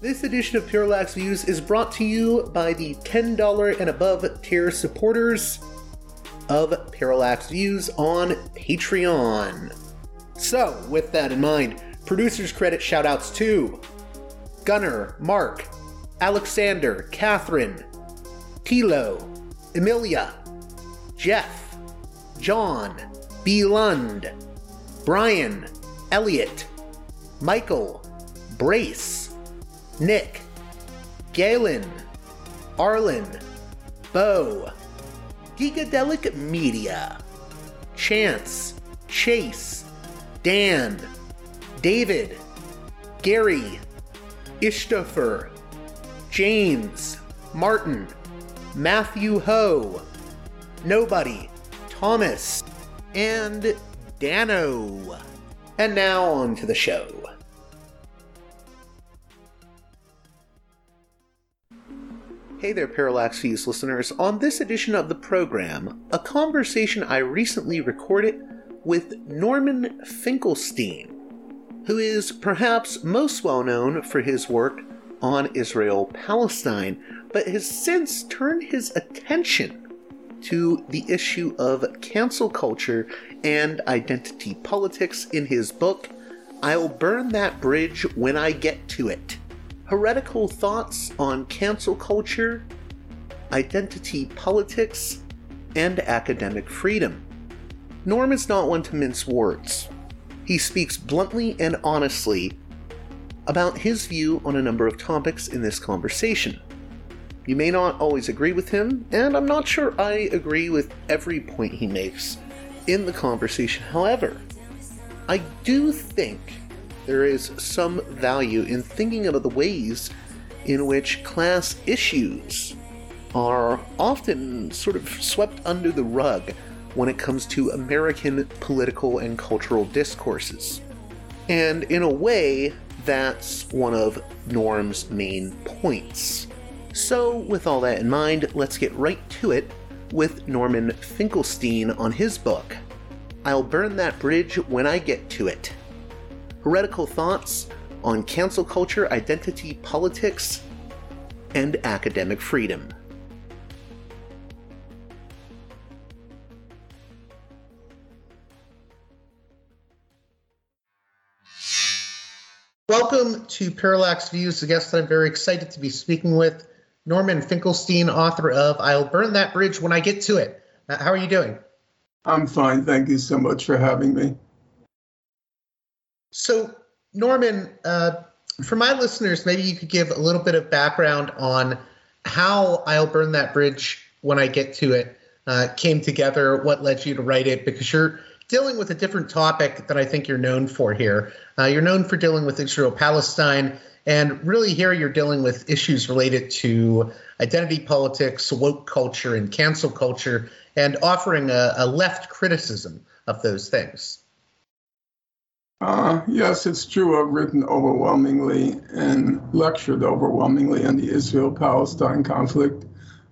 This edition of Parallax Views is brought to you by the $10 and above tier supporters of Parallax Views on Patreon. So, with that in mind, producers credit shoutouts to Gunner, Mark, Alexander, Catherine, Tilo, Emilia, Jeff, John, B. Lund, Brian, Elliot, Michael, Brace, Nick, Galen, Arlen, Bo, Gigadelic Media, Chance, Chase, Dan, David, Gary, Ishtofer, James, Martin, Matthew Ho, Nobody, Thomas, and Dano. And now on to the show. Hey there, Parallax Views listeners. On this edition of the program, a conversation I recently recorded with Norman Finkelstein, who is perhaps most well known for his work on Israel Palestine, but has since turned his attention to the issue of cancel culture and identity politics in his book, I'll Burn That Bridge When I Get to It heretical thoughts on cancel culture, identity politics, and academic freedom. Norm is not one to mince words. He speaks bluntly and honestly about his view on a number of topics in this conversation. You may not always agree with him, and I'm not sure I agree with every point he makes in the conversation. However, I do think there is some value in thinking about the ways in which class issues are often sort of swept under the rug when it comes to American political and cultural discourses. And in a way, that's one of Norm's main points. So, with all that in mind, let's get right to it with Norman Finkelstein on his book. I'll burn that bridge when I get to it heretical thoughts on cancel culture, identity politics, and academic freedom. Welcome to Parallax Views, the guest that I'm very excited to be speaking with, Norman Finkelstein, author of I'll Burn That Bridge When I Get to It. How are you doing? I'm fine. Thank you so much for having me. So, Norman, uh, for my listeners, maybe you could give a little bit of background on how I'll Burn That Bridge when I get to it uh, came together, what led you to write it, because you're dealing with a different topic that I think you're known for here. Uh, you're known for dealing with Israel Palestine, and really here you're dealing with issues related to identity politics, woke culture, and cancel culture, and offering a, a left criticism of those things. Uh, yes, it's true. I've written overwhelmingly and lectured overwhelmingly on the Israel Palestine conflict.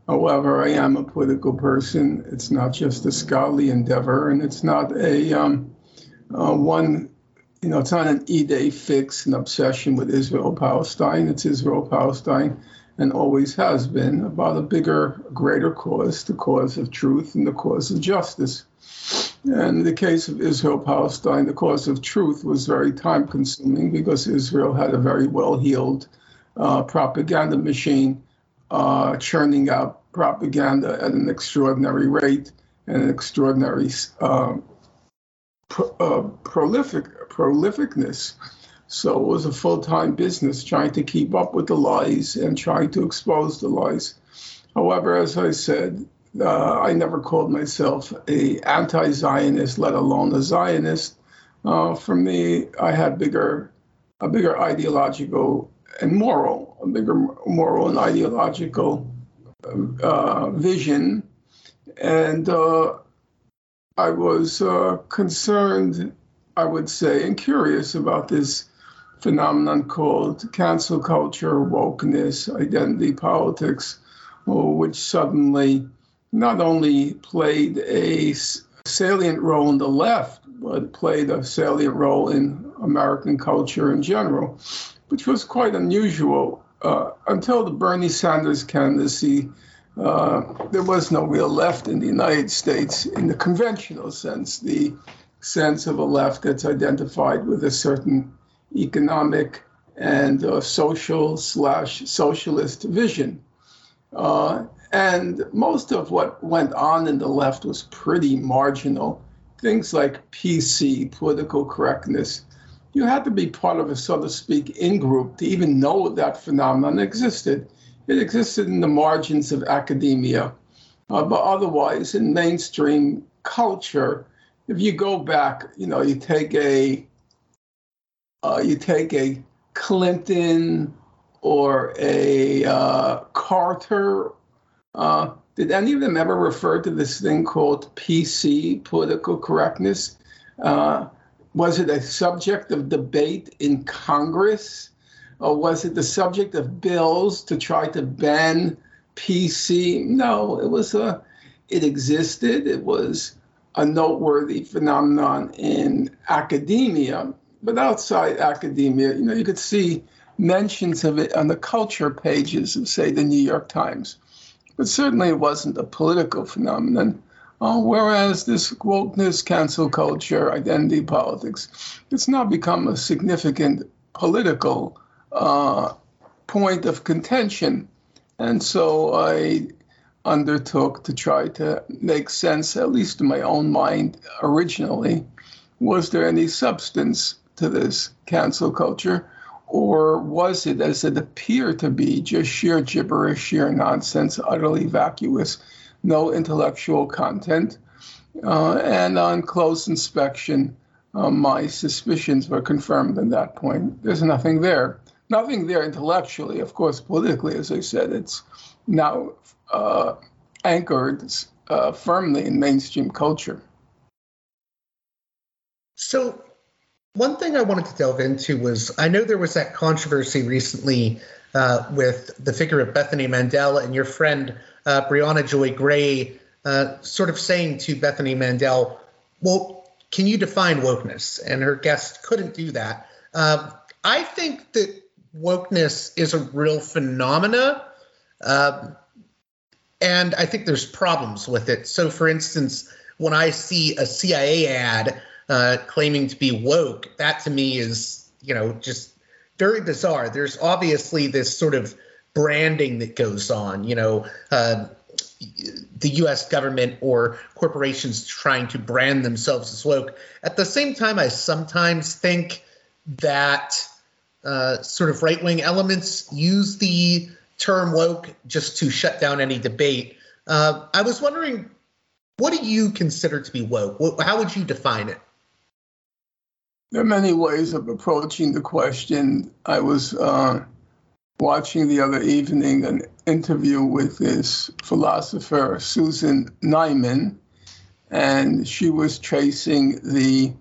However, I am a political person. It's not just a scholarly endeavor, and it's not a um, uh, one, you know, it's not an idée fixe, an obsession with Israel Palestine. It's Israel Palestine and always has been about a bigger, greater cause, the cause of truth and the cause of justice. And in the case of Israel Palestine, the cause of truth was very time consuming because Israel had a very well heeled uh, propaganda machine uh, churning out propaganda at an extraordinary rate and an extraordinary uh, pro- uh, prolific prolificness. So it was a full time business trying to keep up with the lies and trying to expose the lies. However, as I said, uh, I never called myself a anti-Zionist, let alone a Zionist. Uh, for me, I had bigger, a bigger ideological and moral, a bigger moral and ideological uh, vision, and uh, I was uh, concerned, I would say, and curious about this phenomenon called cancel culture, wokeness, identity politics, which suddenly not only played a salient role in the left, but played a salient role in American culture in general, which was quite unusual. Uh, until the Bernie Sanders candidacy, uh, there was no real left in the United States in the conventional sense, the sense of a left that's identified with a certain economic and uh, social slash socialist vision. Uh, and most of what went on in the left was pretty marginal. Things like PC, political correctness. You had to be part of a, so to speak, in group to even know that phenomenon existed. It existed in the margins of academia. Uh, but otherwise, in mainstream culture, if you go back, you know, you take a uh, you take a Clinton or a uh, Carter uh, did any of them ever refer to this thing called PC, political correctness? Uh, was it a subject of debate in Congress? Or was it the subject of bills to try to ban PC? No, it was a, it existed. It was a noteworthy phenomenon in academia, but outside academia, you know, you could see mentions of it on the culture pages of, say, the New York Times but certainly it wasn't a political phenomenon. Uh, whereas this wokeness, cancel culture, identity politics, it's now become a significant political uh, point of contention. And so I undertook to try to make sense, at least in my own mind originally, was there any substance to this cancel culture? Or was it, as it appeared to be, just sheer gibberish, sheer nonsense, utterly vacuous, no intellectual content? Uh, and on close inspection, uh, my suspicions were confirmed at that point. There's nothing there. Nothing there intellectually. Of course, politically, as I said, it's now uh, anchored uh, firmly in mainstream culture. So, one thing I wanted to delve into was I know there was that controversy recently uh, with the figure of Bethany Mandel and your friend uh, Briahna Joy Gray uh, sort of saying to Bethany Mandel, Well, can you define wokeness? And her guest couldn't do that. Um, I think that wokeness is a real phenomena. Um, and I think there's problems with it. So, for instance, when I see a CIA ad uh, claiming to be woke, that to me is, you know, just very bizarre. There's obviously this sort of branding that goes on, you know, uh, the US government or corporations trying to brand themselves as woke. At the same time, I sometimes think that uh, sort of right wing elements use the term woke just to shut down any debate. Uh, I was wondering, what do you consider to be woke? How would you define it? There are many ways of approaching the question. I was uh, watching the other evening an interview with this philosopher, Susan Neiman, and she was tracing the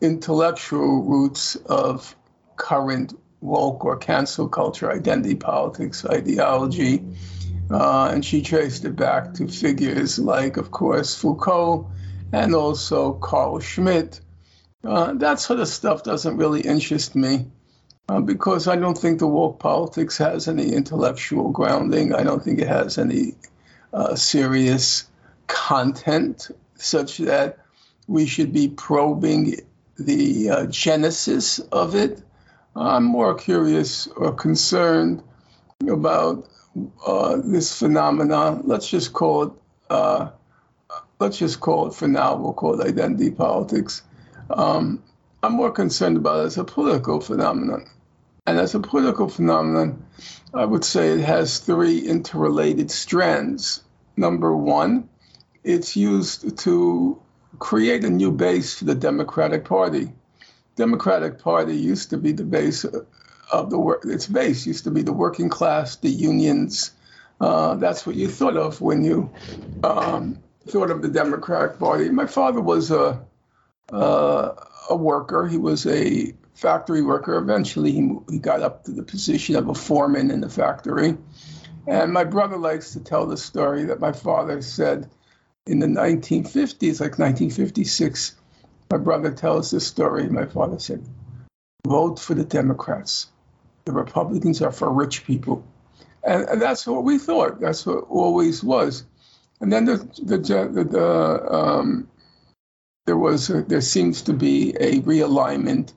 intellectual roots of current woke or cancel culture, identity politics, ideology. Uh, and she traced it back to figures like, of course, Foucault and also Carl Schmitt, uh, that sort of stuff doesn't really interest me uh, because I don't think the woke politics has any intellectual grounding. I don't think it has any uh, serious content such that we should be probing the uh, genesis of it. I'm more curious or concerned about uh, this phenomenon. Let's just call it. Uh, let's just call it for now. We'll call it identity politics um, I'm more concerned about it as a political phenomenon. And as a political phenomenon, I would say it has three interrelated strands. Number one, it's used to create a new base for the Democratic Party. Democratic Party used to be the base of the work. Its base used to be the working class, the unions. Uh, that's what you thought of when you um, thought of the Democratic Party. My father was a uh, a worker. He was a factory worker. Eventually, he, he got up to the position of a foreman in the factory. And my brother likes to tell the story that my father said in the 1950s, like 1956. My brother tells this story. My father said, Vote for the Democrats. The Republicans are for rich people. And, and that's what we thought. That's what always was. And then the, the, the, the um, there was a, there seems to be a realignment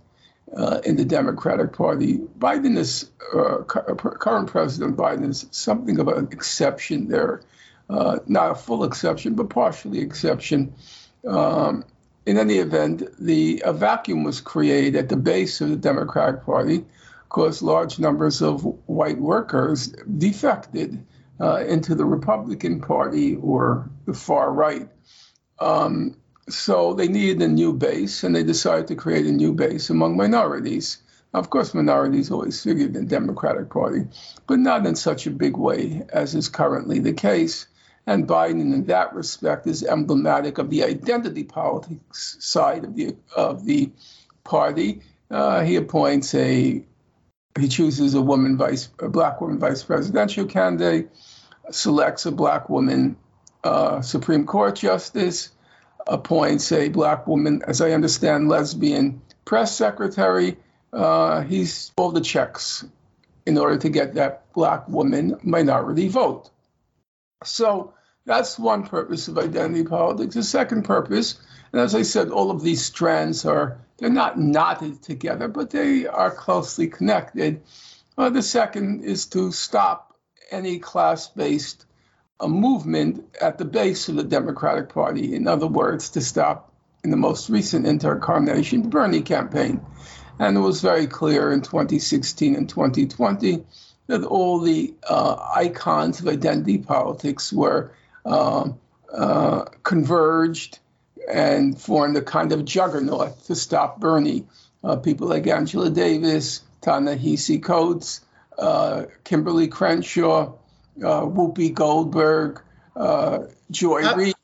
uh, in the Democratic Party. Biden is uh, current President Biden is something of an exception there, uh, not a full exception, but partially exception. Um, in any event, the a vacuum was created at the base of the Democratic Party because large numbers of white workers defected uh, into the Republican Party or the far right. Um, so they needed a new base, and they decided to create a new base among minorities. Of course, minorities always figured in the Democratic Party, but not in such a big way as is currently the case. And Biden, in that respect, is emblematic of the identity politics side of the of the party. Uh, he appoints a he chooses a woman vice a black woman vice presidential candidate, selects a black woman uh, Supreme Court justice appoints a black woman, as I understand, lesbian press secretary. Uh, he's all the checks in order to get that black woman minority vote. So that's one purpose of identity politics. The second purpose, and as I said, all of these strands are they're not knotted together, but they are closely connected. Uh, the second is to stop any class-based a movement at the base of the Democratic Party. In other words, to stop in the most recent incarnation, the Bernie campaign. And it was very clear in 2016 and 2020 that all the uh, icons of identity politics were uh, uh, converged and formed a kind of juggernaut to stop Bernie. Uh, people like Angela Davis, Ta-Nehisi Coates, uh, Kimberlé Crenshaw, Whoopi Goldberg, uh, Joy I, Reid.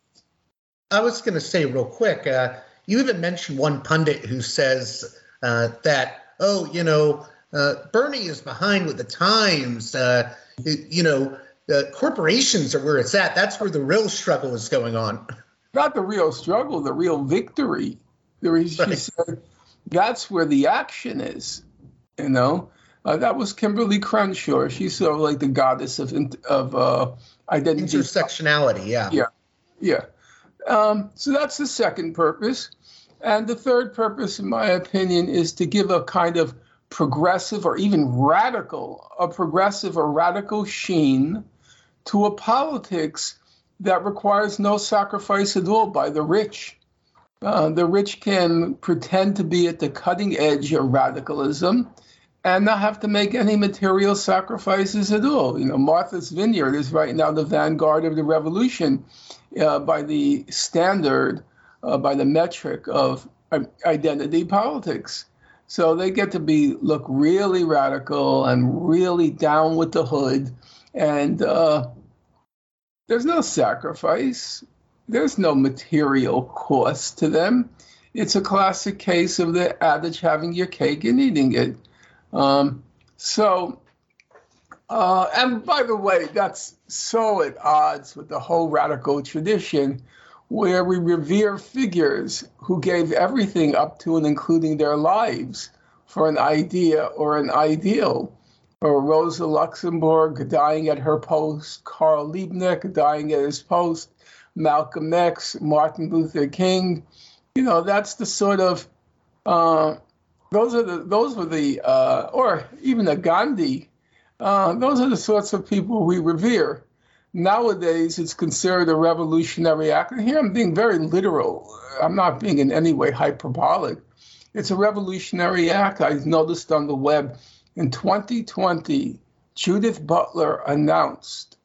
I was going to say real quick. Uh, you even mentioned one pundit who says uh, that, oh, you know, uh, Bernie is behind with the times. Uh, you know, the corporations are where it's at. That's where the real struggle is going on. Not the real struggle, the real victory. There is, right. said, that's where the action is. You know, uh, that was Kimberlé Crenshaw. She's sort of like the goddess of of uh, identity. Intersectionality, yeah. Yeah, yeah. Um, so that's the second purpose. And the third purpose, in my opinion, is to give a kind of progressive or even radical, a progressive or radical sheen to a politics that requires no sacrifice at all by the rich. Uh, the rich can pretend to be at the cutting edge of radicalism and not have to make any material sacrifices at all. You know, Martha's Vineyard is right now the vanguard of the revolution uh, by the standard, uh, by the metric of um, identity politics. So they get to be look really radical and really down with the hood, and uh, there's no sacrifice. There's no material cost to them. It's a classic case of the adage having your cake and eating it. Um, so, uh, and by the way, that's so at odds with the whole radical tradition where we revere figures who gave everything up to and including their lives for an idea or an ideal. Or Rosa Luxemburg dying at her post, Karl Liebknecht dying at his post, Malcolm X, Martin Luther King. You know, that's the sort of uh, those are the those were the uh, or even a Gandhi. Uh, those are the sorts of people we revere. Nowadays, it's considered a revolutionary act. And here I'm being very literal. I'm not being in any way hyperbolic. It's a revolutionary act. I noticed on the web in 2020, Judith Butler announced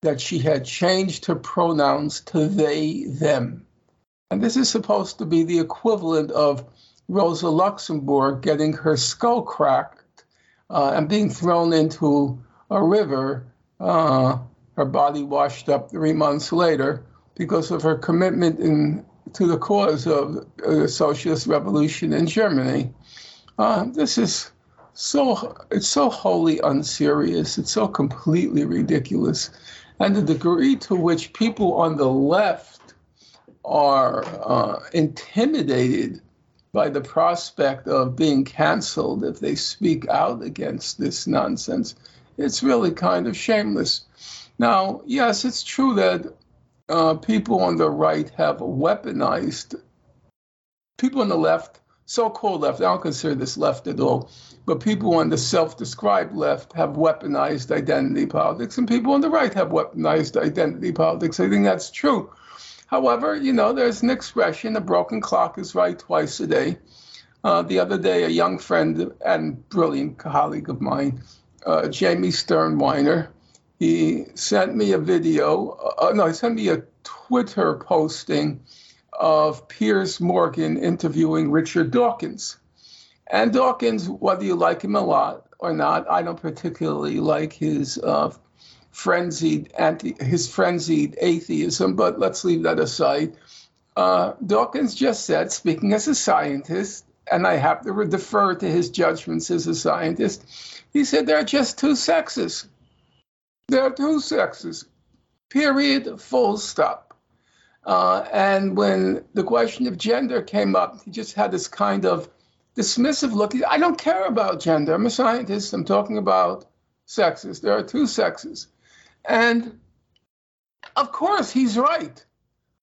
that she had changed her pronouns to they, them. And this is supposed to be the equivalent of Rosa Luxemburg getting her skull cracked uh, and being thrown into a river, uh, her body washed up three months later because of her commitment in, to the cause of the socialist revolution in Germany. Uh, this is so it's so wholly unserious. It's so completely ridiculous, and the degree to which people on the left are uh, intimidated by the prospect of being canceled if they speak out against this nonsense. It's really kind of shameless. Now, yes, it's true that uh, people on the right have weaponized people on the left, so-called left. I don't consider this left at all, but people on the self-described left have weaponized identity politics, and people on the right have weaponized identity politics. I think that's true. However, you know, there's an expression: "A broken clock is right twice a day." Uh, the other day, a young friend and brilliant colleague of mine, uh, Jamie Stern-Weiner, he sent me a video. Uh, no, he sent me a Twitter posting of Piers Morgan interviewing Richard Dawkins. And Dawkins, whether you like him a lot or not, I don't particularly like his uh, frenzied anti his frenzied atheism, but let's leave that aside. Uh, Dawkins just said, speaking as a scientist, and I have to defer to his judgments as a scientist, he said there are just two sexes. There are two sexes, period, full stop. Uh, and when the question of gender came up, he just had this kind of dismissive look. I don't care about gender. I'm a scientist. I'm talking about sexes. There are two sexes. And of course, he's right.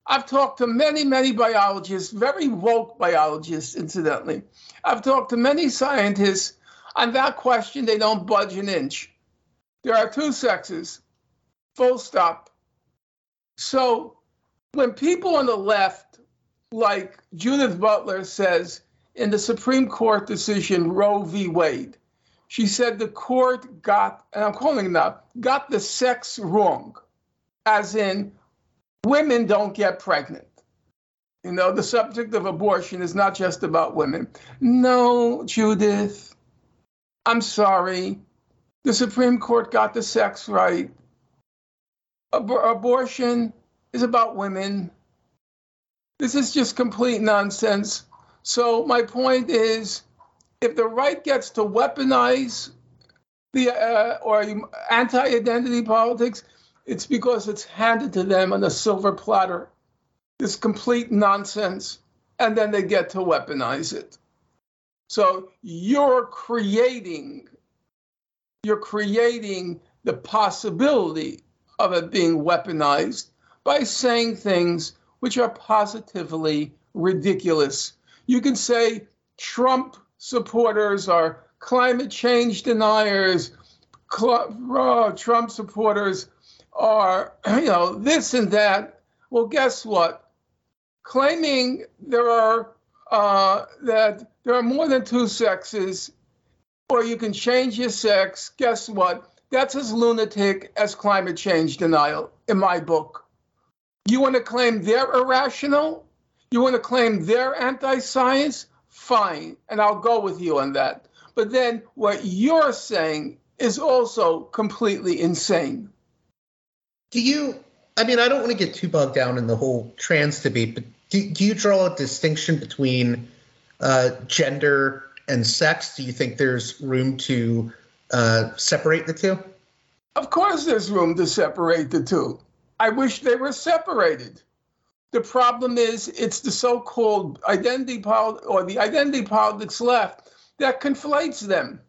I've talked to many, many biologists, very woke biologists, incidentally. I've talked to many scientists. On that question, they don't budge an inch. There are two sexes, full stop. So when people on the left, like Judith Butler says in the Supreme Court decision Roe v. Wade, she said the court got, and I'm calling it now, got the sex wrong, as in women don't get pregnant. You know, the subject of abortion is not just about women. No, Judith, I'm sorry. The Supreme Court got the sex right. Ab- abortion is about women. This is just complete nonsense. So, my point is if the right gets to weaponize the uh, or anti identity politics, it's because it's handed to them on a silver platter. This complete nonsense. And then they get to weaponize it. So you're creating you're creating the possibility of it being weaponized by saying things which are positively ridiculous. You can say Trump supporters are climate change deniers, Trump supporters are, you know, this and that. Well, guess what? Claiming there are uh, that there are more than two sexes or you can change your sex. Guess what? That's as lunatic as climate change denial in my book. You want to claim they're irrational? You want to claim they're anti science? Fine, and I'll go with you on that. But then what you're saying is also completely insane. Do you, I mean, I don't want to get too bogged down in the whole trans debate, but do, do you draw a distinction between uh, gender and sex, do you think there's room to uh, separate the two? Of course, there's room to separate the two. I wish they were separated. The problem is, it's the so-called identity politics or the identity politics left that conflates them.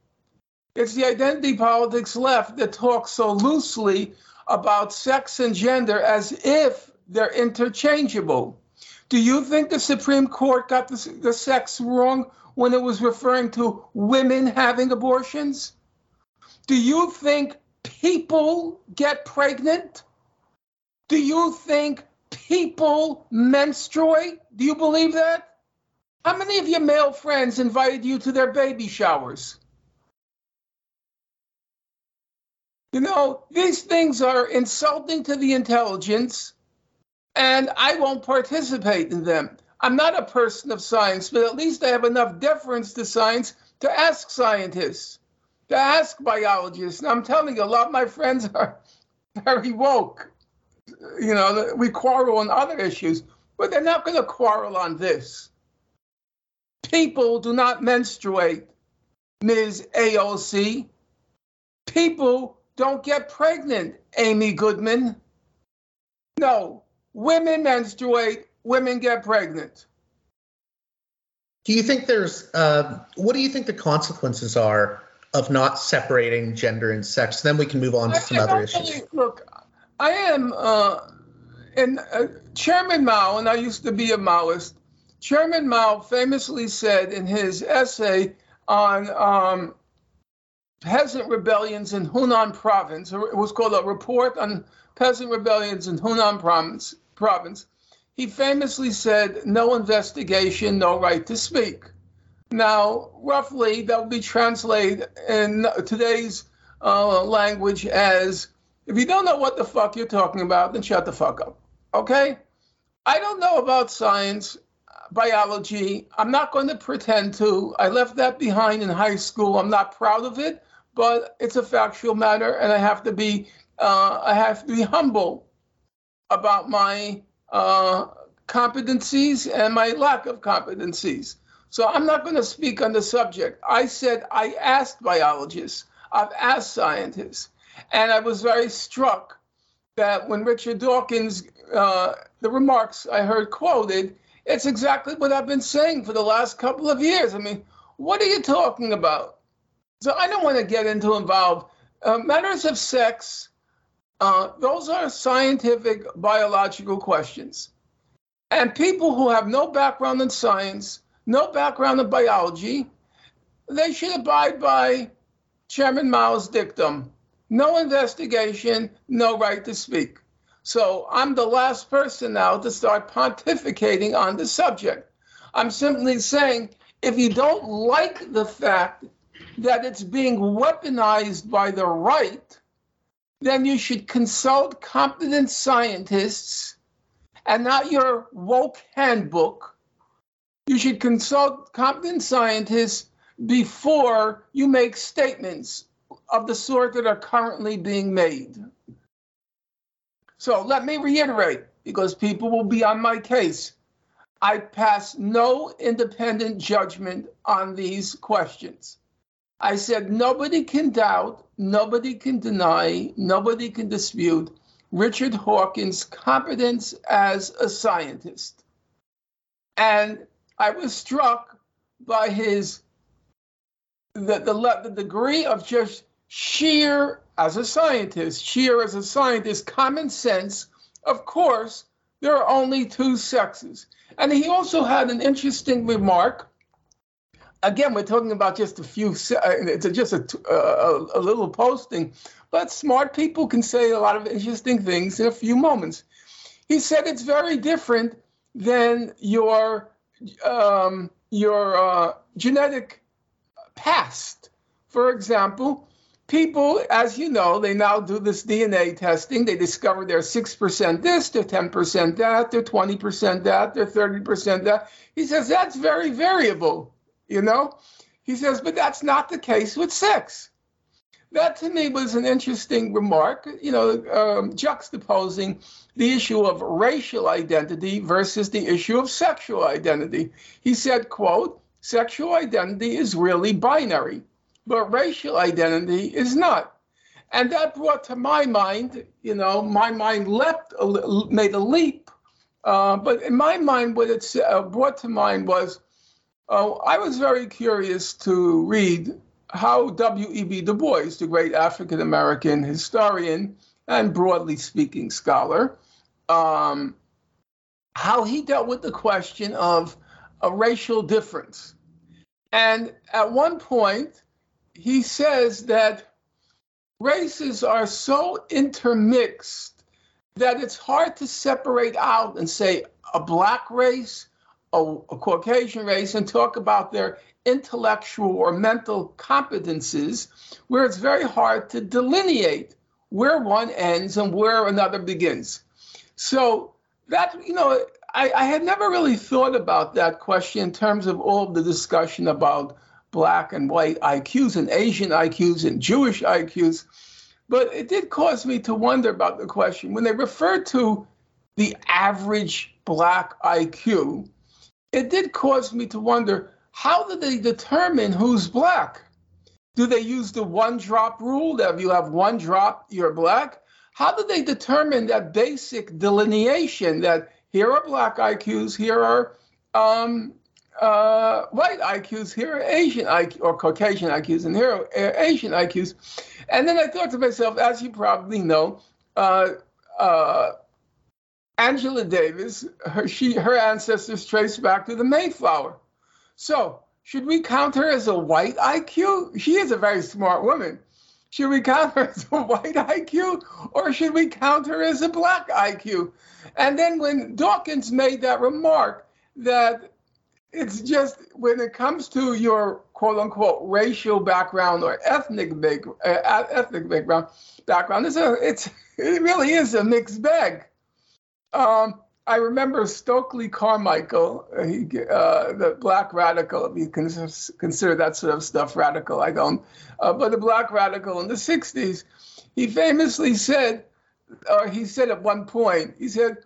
It's the identity politics left that talks so loosely about sex and gender as if they're interchangeable. Do you think the Supreme Court got the, the sex wrong when it was referring to women having abortions? Do you think people get pregnant? Do you think people menstruate? Do you believe that? How many of your male friends invited you to their baby showers? You know, these things are insulting to the intelligence, and I won't participate in them. I'm not a person of science, but at least I have enough deference to science to ask scientists, to ask biologists. And I'm telling you, a lot of my friends are very woke. You know, we quarrel on other issues, but they're not going to quarrel on this. People do not menstruate, Ms. AOC. People don't get pregnant, Amy Goodman. No, women menstruate, women get pregnant. Do you think there's, uh, what do you think the consequences are of not separating gender and sex? Then we can move on to some other issues. Look, I am, uh, and uh, Chairman Mao, and I used to be a Maoist, Chairman Mao famously said in his essay on um, peasant rebellions in Hunan province, it was called a report on peasant rebellions in Hunan province, province he famously said, no investigation, no right to speak. Now, roughly, that would be translated in today's uh, language as if you don't know what the fuck you're talking about, then shut the fuck up. Okay? I don't know about science biology. I'm not going to pretend to. I left that behind in high school. I'm not proud of it, but it's a factual matter, and I have to be uh, I have to be humble about my uh, competencies and my lack of competencies. So I'm not going to speak on the subject. I said I asked biologists, I've asked scientists, and I was very struck that when Richard Dawkins, uh, the remarks I heard quoted, it's exactly what I've been saying for the last couple of years. I mean, what are you talking about? So I don't want to get into involved uh, matters of sex. Uh, those are scientific, biological questions. And people who have no background in science, no background in biology, they should abide by Chairman Mao's dictum no investigation, no right to speak. So I'm the last person now to start pontificating on the subject. I'm simply saying if you don't like the fact that it's being weaponized by the right, then you should consult competent scientists and not your woke handbook. You should consult competent scientists before you make statements of the sort that are currently being made. So let me reiterate, because people will be on my case. I pass no independent judgment on these questions. I said nobody can doubt, nobody can deny, nobody can dispute Richard Dawkins' competence as a scientist. And I was struck by his the, the, the degree of just sheer as a scientist, sheer as a scientist, common sense, of course, there are only two sexes. And he also had an interesting remark. Again, we're talking about just a few, uh, it's just a, a, a little posting, but smart people can say a lot of interesting things in a few moments. He said it's very different than your um, your uh, genetic past. For example, people, as you know, they now do this DNA testing. They discover they're 6% this, they're 10% that, they're 20% that, they're 30% that. He says that's very variable, you know? He says, but that's not the case with sex. That to me was an interesting remark, you know, um, juxtaposing the issue of racial identity versus the issue of sexual identity. He said, quote, sexual identity is really binary but racial identity is not. And that brought to my mind, you know, my mind leapt, made a leap. Uh, but in my mind, what it uh, brought to mind was uh, I was very curious to read how W.E.B. Du Bois, the great African American historian and broadly speaking scholar, um, how he dealt with the question of a racial difference. And at one point, he says that races are so intermixed that it's hard to separate out and say a black race, a, a Caucasian race and talk about their intellectual or mental competences, where it's very hard to delineate where one ends and where another begins. So that, you know, I, I, had never really thought about that question in terms of all the discussion about black and white IQs and Asian IQs and Jewish IQs. But it did cause me to wonder about the question. When they refer to the average black IQ, it did cause me to wonder how do they determine who's black? Do they use the one drop rule that if you have one drop, you're black? How do they determine that basic delineation that here are black IQs, here are um, uh, white IQs, here are Asian IQ or Caucasian IQs, and here are Asian IQs. And then I thought to myself, as you probably know, uh, uh, Angela Davis, her, she, her ancestors trace back to the Mayflower. So, should we count her as a white IQ? She is a very smart woman. Should we count her as a white IQ or should we count her as a black IQ? And then when Dawkins made that remark that it's just when it comes to your quote unquote racial background or ethnic big, uh, ethnic background background, it's a it's it really is a mixed bag. Um, I remember Stokely Carmichael, uh, he, uh, the black radical, if you consider that sort of stuff radical, I don't, uh, but the black radical in the 60s, he famously said, or he said at one point, he said,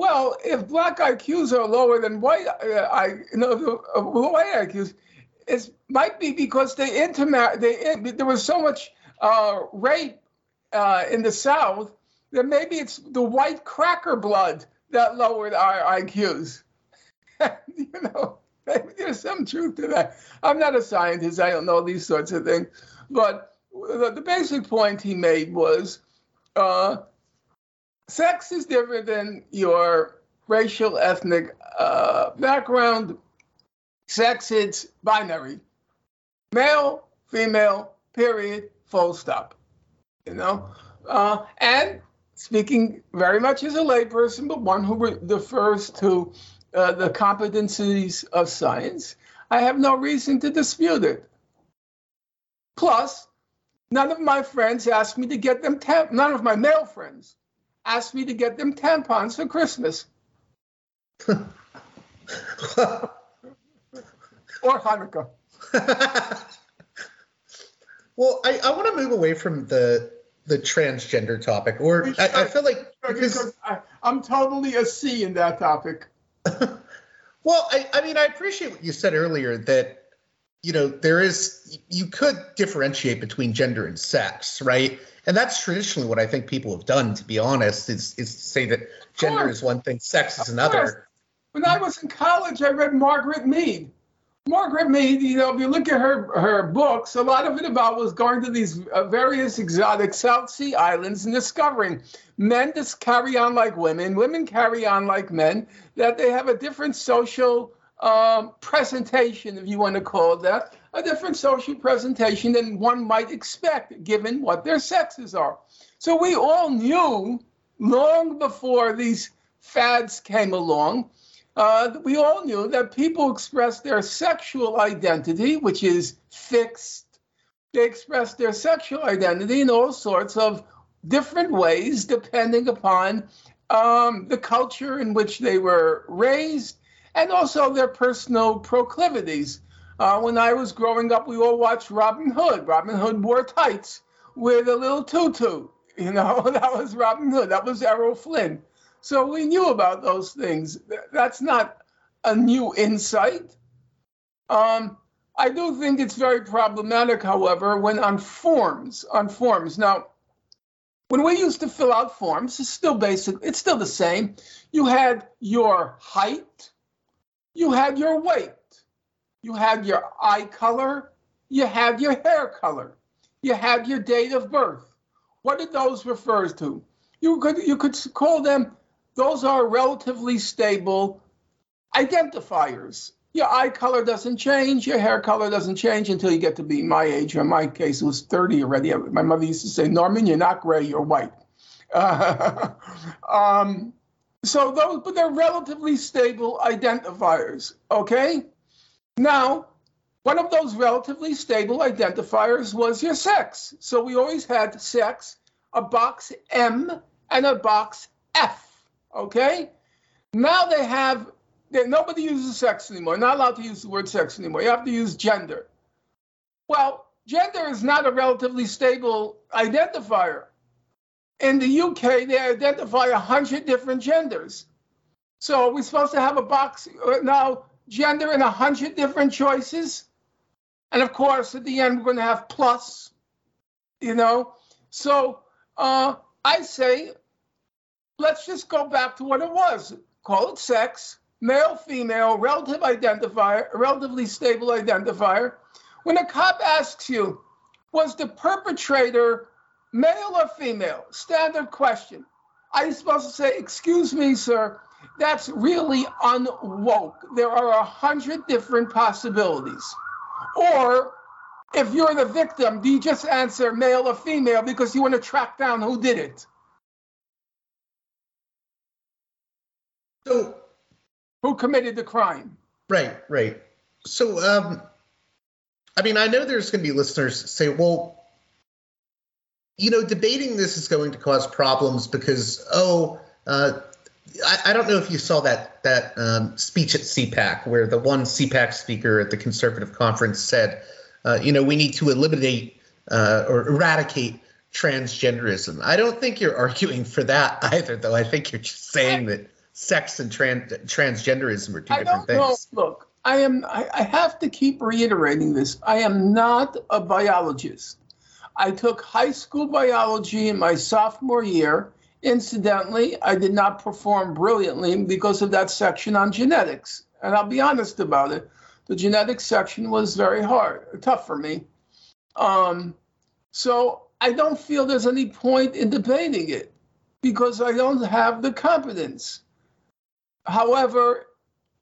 well, if black IQs are lower than white, uh, I, you know, uh, white IQs, it might be because they they, there was so much uh, rape in the South that maybe it's the white cracker blood that lowered our IQs. you know, there's some truth to that. I'm not a scientist. I don't know these sorts of things. But the, the basic point he made was uh, sex is different than your racial, ethnic uh, background. Sex is binary male, female, period, full stop. You know? Uh, and speaking very much as a layperson, but one who refers to uh, the competencies of science, I have no reason to dispute it. Plus, none of my friends asked me to get them, tam- none of my male friends asked me to get them tampons for Christmas. or Hanukkah. well, I, I want to move away from the the transgender topic, or I, I, feel like because I, am totally a C in that topic. well, I, I mean, I appreciate what you said earlier that you know there is you could differentiate between gender and sex, right? And that's traditionally what I think people have done. To be honest, is is to say that gender is one thing, sex is another. When I was in college, I read Margaret Mead. Margaret Mead, you know, if you look at her her books, a lot of it about was going to these uh, various exotic South Sea islands and discovering men just carry on like women, women carry on like men, that they have a different social um, presentation, if you want to call it that, a different social presentation than one might expect given what their sexes are. So we all knew long before these fads came along uh, we all knew that people express their sexual identity, which is fixed. They express their sexual identity in all sorts of different ways, depending upon um, the culture in which they were raised and also their personal proclivities. Uh, when I was growing up, we all watched Robin Hood. Robin Hood wore tights with a little tutu. You know, that was Robin Hood. That was Errol Flynn. So we knew about those things. That's not a new insight. Um, I do think it's very problematic, however, when on forms, on forms. Now, when we used to fill out forms, it's still basic, it's still the same. You had your height, you had your weight, you had your eye color, you had your hair color, you had your date of birth. What did those refer to? You could you could call them those are relatively stable identifiers. Your eye color doesn't change, your hair color doesn't change until you get to be my age. in my case, it was 30 already. My mother used to say, Norman, you're not gray, you're white. Uh, um, So those, but they're relatively stable identifiers. Okay. Now, one of those relatively stable identifiers was your sex. So we always had sex, a box M and a box F. Okay. Now they have, they, nobody uses sex anymore. Not allowed to use the word sex anymore. You have to use gender. Well, gender is not a relatively stable identifier. In the UK, they identify 100 different genders. So we're supposed to have a box uh, now, gender in 100 different choices. And of course, at the end, we're going to have plus, you know. So uh, I say, let's just go back to what it was. Call it sex, male, female, relative identifier, relatively stable identifier. When a cop asks you, was the perpetrator male or female? Standard question. Are you supposed to say, excuse me, sir, that's really unwoke. There are a hundred different possibilities. Or if you're the victim, do you just answer male or female because you want to track down who did it? So, who committed the crime? Right, right. So, um, I mean, I know there's going to be listeners say, well, you know, debating this is going to cause problems because, oh, uh, I, I, don't know if you saw that that um, speech at CPAC where the one CPAC speaker at the conservative conference said, uh, you know, we need to eliminate uh, or eradicate transgenderism. I don't think you're arguing for that either, though. I think you're just saying that sex and trans- transgenderism are two I different things. Know. Look, I am. I, I have to keep reiterating this. I am not a biologist. I took high school biology in my sophomore year Incidentally, I did not perform brilliantly because of that section on genetics. And I'll be honest about it. The genetics section was very hard, tough for me. Um, so I don't feel there's any point in debating it because I don't have the competence. However,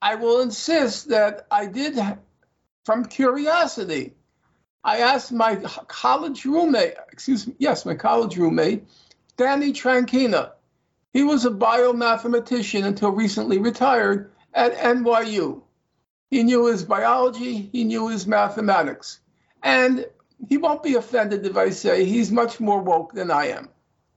I will insist that I did, from curiosity, I asked my college roommate, excuse me, yes, my college roommate, Danny Tranchina. He was a biomathematician until recently retired at NYU. He knew his biology, he knew his mathematics. And he won't be offended if I say he's much more woke than I am.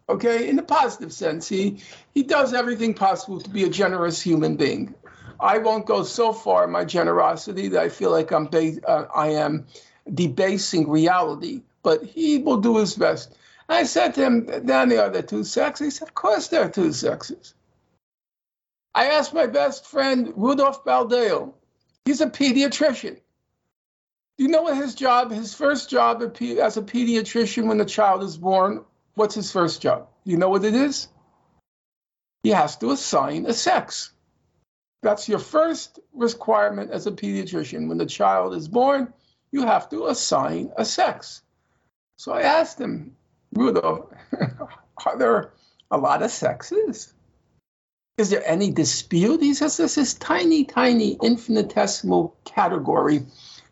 Okay, in a positive sense, he he does everything possible to be a generous human being. I won't go so far in my generosity that I feel like I'm uh, I am debasing reality, but he will do his best. I said to him, Danny, are there two sexes? He said, Of course there are two sexes. I asked my best friend, Rudolph Baldeo. He's a pediatrician. Do you know what his job, his first job as a pediatrician when the child is born, what's his first job? You know what it is? He has to assign a sex. That's your first requirement as a pediatrician. When the child is born, you have to assign a sex. So I asked him, Rudolph, are there a lot of sexes? Is there any dispute? He says there's this is tiny, tiny, infinitesimal category.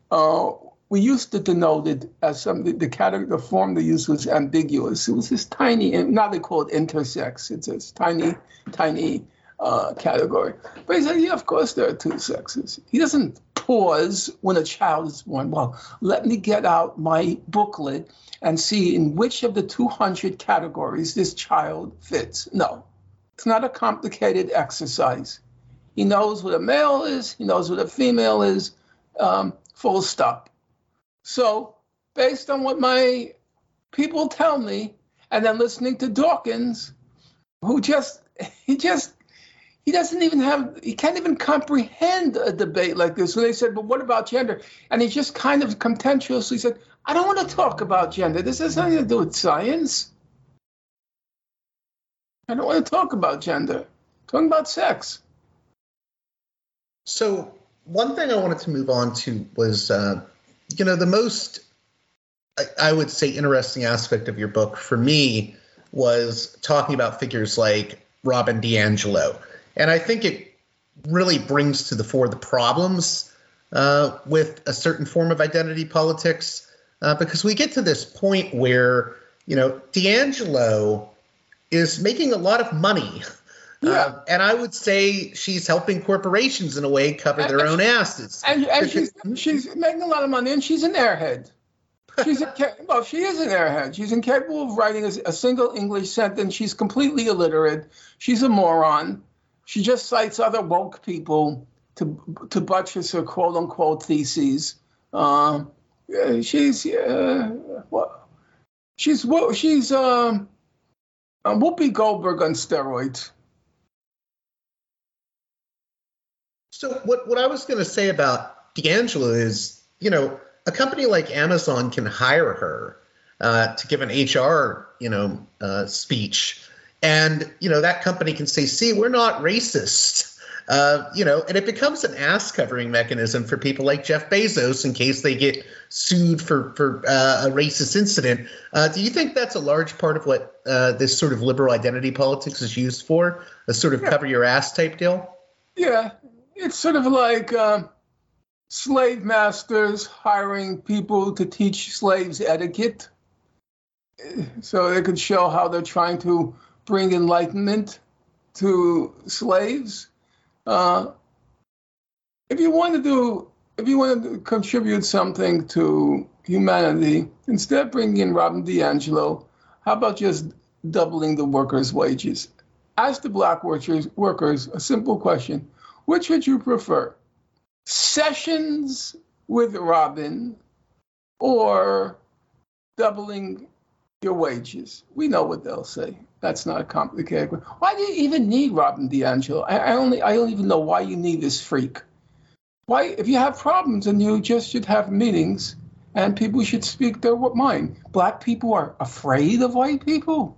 Uh, we used to denote it as some the, the category, the form they used was ambiguous. It was this tiny, now they call it intersex. It's this tiny, tiny uh, category. But he said, yeah, of course there are two sexes. He doesn't pause when a child is born. Well, let me get out my booklet and see in which of the 200 categories this child fits. No, it's not a complicated exercise. He knows what a male is, he knows what a female is, um, full stop. So, based on what my people tell me, and then listening to Dawkins, who just, he just, he doesn't even have, he can't even comprehend a debate like this. So they said, but what about gender? And he just kind of contemptuously said, I don't want to talk about gender. This has nothing to do with science. I don't want to talk about gender. I'm talking about sex. So one thing I wanted to move on to was, uh, you know, the most, I, I would say, interesting aspect of your book for me was talking about figures like Robin DiAngelo. And I think it really brings to the fore the problems uh, with a certain form of identity politics uh, because we get to this point where you know DiAngelo is making a lot of money Yeah. Uh, and I would say she's helping corporations in a way cover their own asses. And, and she's she's making a lot of money, and she's an airhead. She's a, well, she is an airhead. She's incapable of writing a, a single English sentence. She's completely illiterate. She's a moron. She just cites other woke people to to buttress her quote unquote theses. Uh, she's uh, what? She's? She's um, Whoopi Goldberg on steroids. So what what I was going to say about DiAngelo is, you know, a company like Amazon can hire her uh, to give an HR, you know, uh, speech, and you know that company can say, "See, we're not racist." Uh, you know, and it becomes an ass covering mechanism for people like Jeff Bezos in case they get sued for for uh, a racist incident. Uh, do you think that's a large part of what uh, this sort of liberal identity politics is used for? A sort of yeah. cover your ass type deal? Yeah, it's sort of like uh, slave masters hiring people to teach slaves etiquette so they could show how they're trying to bring enlightenment to slaves. Uh, if you want to do, if you want to contribute something to humanity, instead of bringing in Robin DiAngelo, how about just doubling the workers' wages? Ask the black workers, workers a simple question which would you prefer? Sessions with Robin or doubling your wages? We know what they'll say. That's not a complicated. Why do you even need Robin DiAngelo? I, I only I don't even know why you need this freak. Why, if you have problems, and you just should have meetings, and people should speak their mind. Black people are afraid of white people.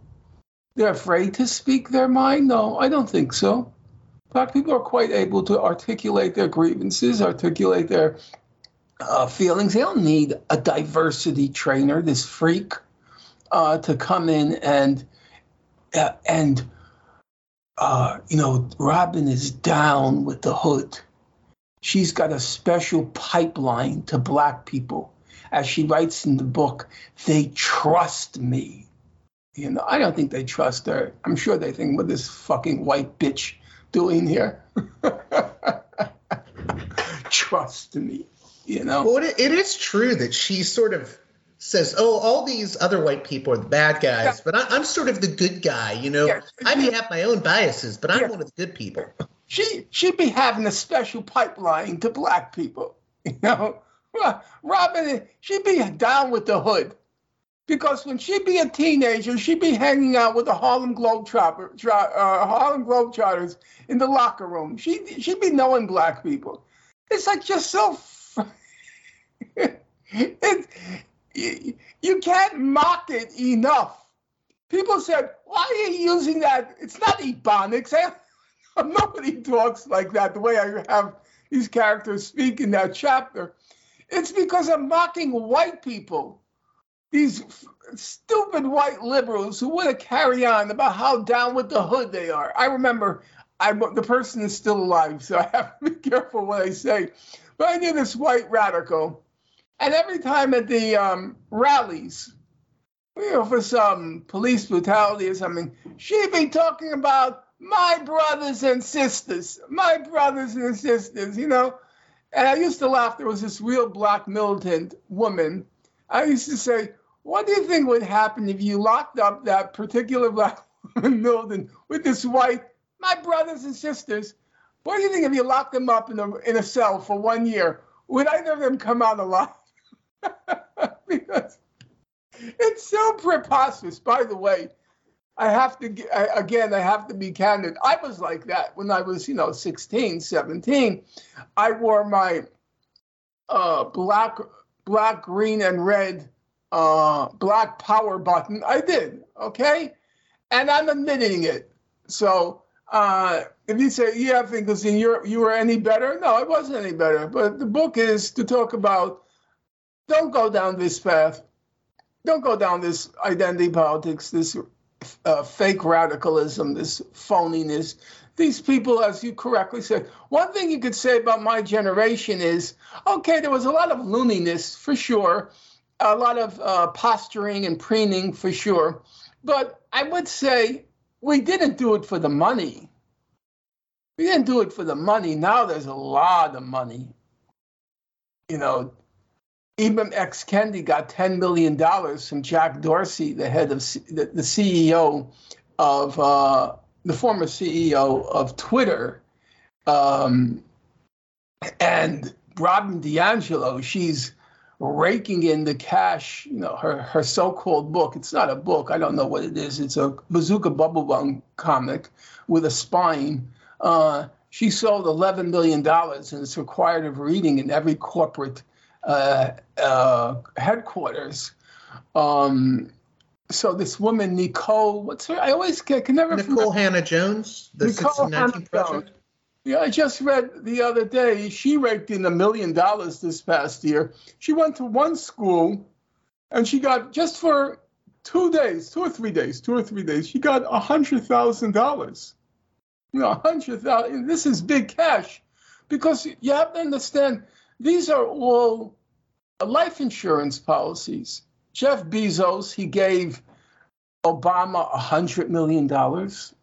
They're afraid to speak their mind. No, I don't think so. Black people are quite able to articulate their grievances, articulate their uh, feelings. They don't need a diversity trainer, this freak, uh, to come in and and uh, you know, Robin is down with the hood. She's got a special pipeline to black people. As she writes in the book, they trust me. You know, I don't think they trust her. I'm sure they think, what this fucking white bitch doing here. Trust me, you know. Well, it, it is true that she sort of says, "Oh, all these other white people are the bad guys, yeah. but I, am sort of the good guy." You know, yeah. I may have my own biases, but I'm yeah. one of the good people. She she'd be having a special pipeline to black people. You know, Robin, she'd be down with the hood because when she'd be a teenager, she'd be hanging out with the Harlem Globetrotter, uh, Harlem Globetrotters in the locker room. She she'd be knowing black people. It's like just so. it, you, can't mock it enough. People said, "Why are you using that?" It's not ebonics. Nobody talks like that the way I have these characters speak in that chapter. It's because I'm mocking white people these stupid white liberals who want to carry on about how down with the hood they are. I remember I the person is still alive, so I have to be careful what I say. But I knew this white radical, and every time at the um, rallies, you know, for some police brutality or something, she'd be talking about my brothers and sisters, my brothers and sisters, you know. And I used to laugh. There was this real black militant woman. I used to say, what do you think would happen if you locked up that particular black woman with this white, my brothers and sisters? What do you think if you locked them up in a, in a cell for one year? Would either of them come out alive? because it's so preposterous. By the way, I have to, again, I have to be candid. I was like that when I was, you know, 16, 17. I wore my uh, black, black, green, and red uh, black power button. I did, okay? And I'm admitting it. So uh, if you say, yeah, think in you you were any better, no, I wasn't any better. But the book is to talk about don't go down this path. Don't go down this identity politics, this uh, fake radicalism, this phoniness. These people, as you correctly said, one thing you could say about my generation is okay, there was a lot of looniness for sure a lot of uh, posturing and preening for sure. But I would say we didn't do it for the money. We didn't do it for the money. Now there's a lot of money. You know, Ibram X. Kendi got $10 million from Jack Dorsey, the head of the, the CEO of uh, the former CEO of Twitter. Um, and Robin DiAngelo, she's raking in the cash, you know, her, her so-called book. It's not a book. I don't know what it is. It's a Bazooka Bubblegum comic with a spine. Uh, she sold $11 million and it's required of reading in every corporate headquarters. Um, so this woman, Nicole, what's her? I always get, can never Nikole Hannah-Jones, the Nicole Hannah Project. Jones. Yeah, I just read the other day she raked in a million dollars this past year. She went to one school and she got just for two days, two or three days, two or three days, she got a hundred thousand dollars. You know, a hundred thousand. This is big cash because you have to understand these are all life insurance policies. Jeff Bezos, he gave Obama a hundred million dollars.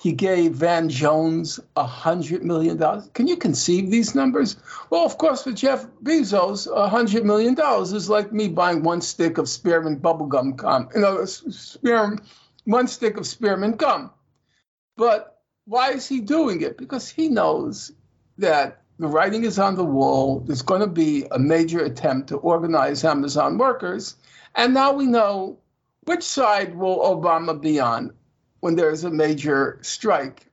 He gave Van Jones a hundred million dollars. Can you conceive these numbers? Well, of course, for Jeff Bezos, a hundred million dollars is like me buying one stick of spearmint bubblegum gum. You know, spearmint, one stick of spearmint gum. But why is he doing it? Because he knows that the writing is on the wall. There's going to be a major attempt to organize Amazon workers. And now we know which side will Obama be on when there's a major strike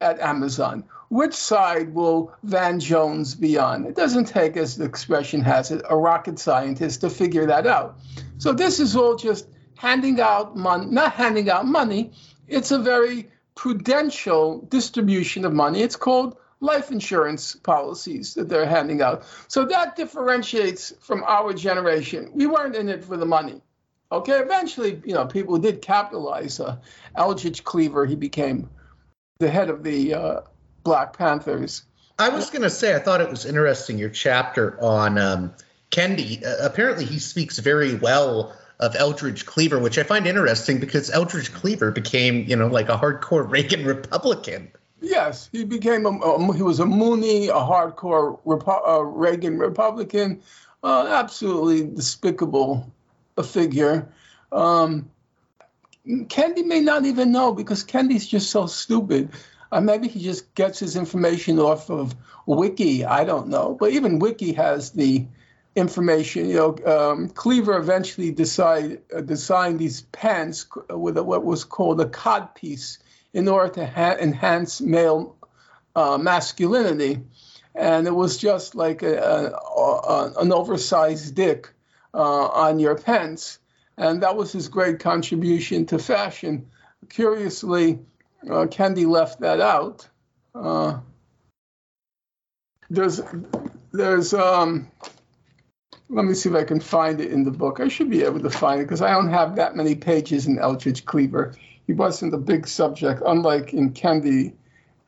at Amazon? Which side will Van Jones be on? It doesn't take, as the expression has it, a rocket scientist to figure that out. So this is all just handing out money, not handing out money. It's a very prudential distribution of money. It's called life insurance policies that they're handing out. So that differentiates from our generation. We weren't in it for the money. Okay, eventually, you know, people did capitalize. Uh, Eldridge Cleaver, he became the head of the uh, Black Panthers. I was going to say, I thought it was interesting your chapter on um, Kendi. Uh, apparently, he speaks very well of Eldridge Cleaver, which I find interesting because Eldridge Cleaver became, you know, like a hardcore Reagan Republican. Yes, he became a, a he was a Moonie, a hardcore Repo, uh, Reagan Republican, uh, absolutely despicable a figure. Um, Kendi may not even know because Kendi's just so stupid. Uh, maybe he just gets his information off of Wiki. I don't know. But even Wiki has the information. You know, um, Cleaver eventually decide, uh, designed these pants with a, what was called a cod piece in order to ha- enhance male uh, masculinity. And it was just like a, a, a, an oversized dick uh, on your pants. And that was his great contribution to fashion. Curiously, uh, Kendi left that out. Uh, there's, there's, um, let me see if I can find it in the book. I should be able to find it because I don't have that many pages in Eldridge Cleaver. He wasn't a big subject, unlike in Kendi.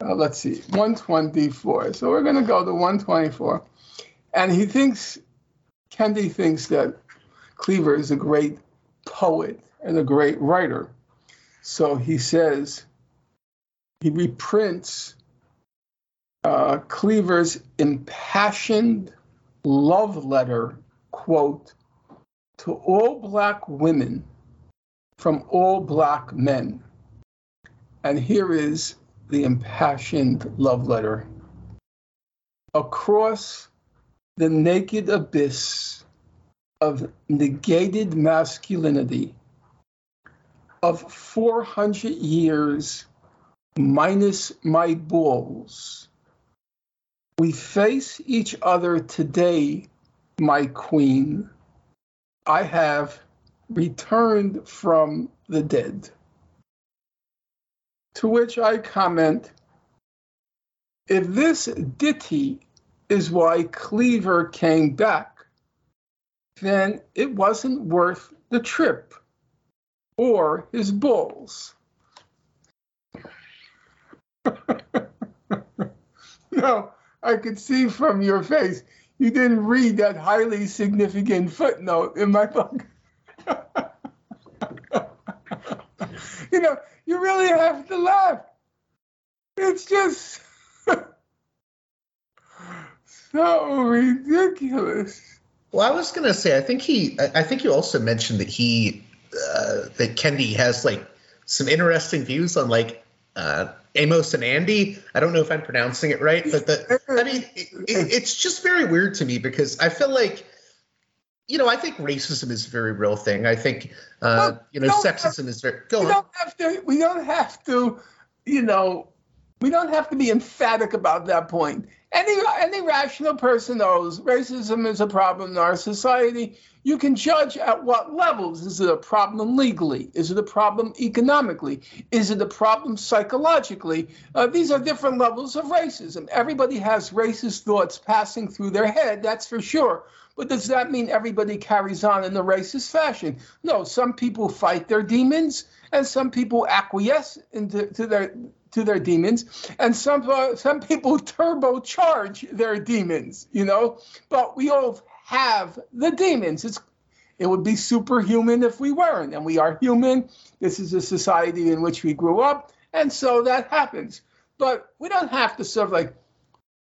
Uh, let's see, 124. So we're going to go to 124. And he thinks Kendi thinks that Cleaver is a great poet and a great writer. So he says he reprints uh, Cleaver's impassioned love letter, quote, to all black women from all black men. And here is the impassioned love letter. Across the naked abyss of negated masculinity of 400 years minus my balls. We face each other today, my queen. I have returned from the dead. To which I comment if this ditty is why Cleaver came back, then it wasn't worth the trip or his bulls. no, I could see from your face you didn't read that highly significant footnote in my book. you know, you really have to laugh. it's just so ridiculous. Well, I was gonna say, I think he, I think you also mentioned that he, uh, that Kendi has like some interesting views on like uh, Amos and Andy. I don't know if I'm pronouncing it right, but the, I mean, it, it, it's just very weird to me because I feel like, you know, I think racism is a very real thing. I think, uh, well, you know, sexism have, is very. Go we on. don't have to. We don't have to. You know, we don't have to be emphatic about that point. Any any rational person knows racism is a problem in our society. You can judge at what levels. Is it a problem legally? Is it a problem economically? Is it a problem psychologically? Uh, these are different levels of racism. Everybody has racist thoughts passing through their head, that's for sure. But does that mean everybody carries on in a racist fashion? No, some people fight their demons and some people acquiesce into to their to their demons, and some uh, some people turbocharge their demons, you know. But we all have the demons. It's it would be superhuman if we weren't, and we are human. This is a society in which we grew up, and so that happens. But we don't have to sort of like,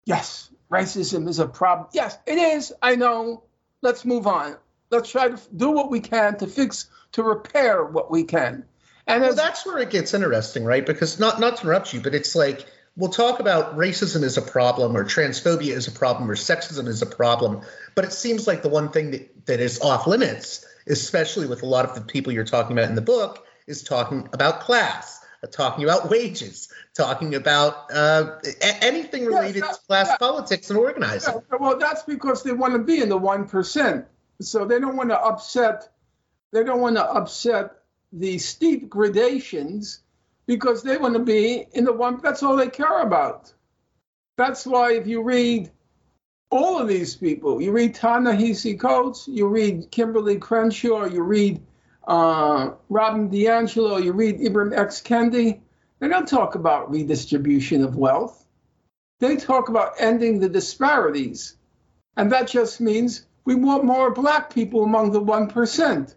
yes, racism is a problem. Yes, it is. I know. Let's move on. Let's try to do what we can to fix, to repair what we can. And well, that's where it gets interesting, right? Because not not to interrupt you, but it's like we'll talk about racism is a problem, or transphobia is a problem, or sexism is a problem. But it seems like the one thing that, that is off limits, especially with a lot of the people you're talking about in the book, is talking about class, talking about wages, talking about uh, anything related to class yeah. politics and organizing. Yeah. Well, that's because they want to be in the one percent, so they don't want to upset. They don't want to upset the steep gradations because they want to be in the one, that's all they care about. That's why if you read all of these people, you read Ta-Nehisi Coates, you read Kimberlé Crenshaw, you read uh, Robin DiAngelo, you read Ibram X. Kendi, they don't talk about redistribution of wealth. They talk about ending the disparities. And that just means we want more black people among the 1%.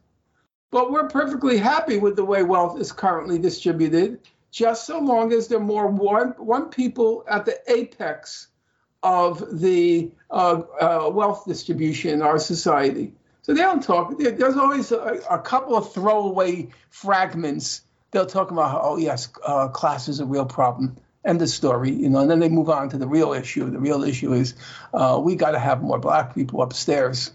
But we're perfectly happy with the way wealth is currently distributed, just so long as there are more one, one people at the apex of the uh, uh, wealth distribution in our society. So they don't talk. There's always a, a couple of throwaway fragments. They'll talk about, oh yes, uh, class is a real problem. End of story, you know. And then they move on to the real issue. The real issue is uh, we got to have more black people upstairs.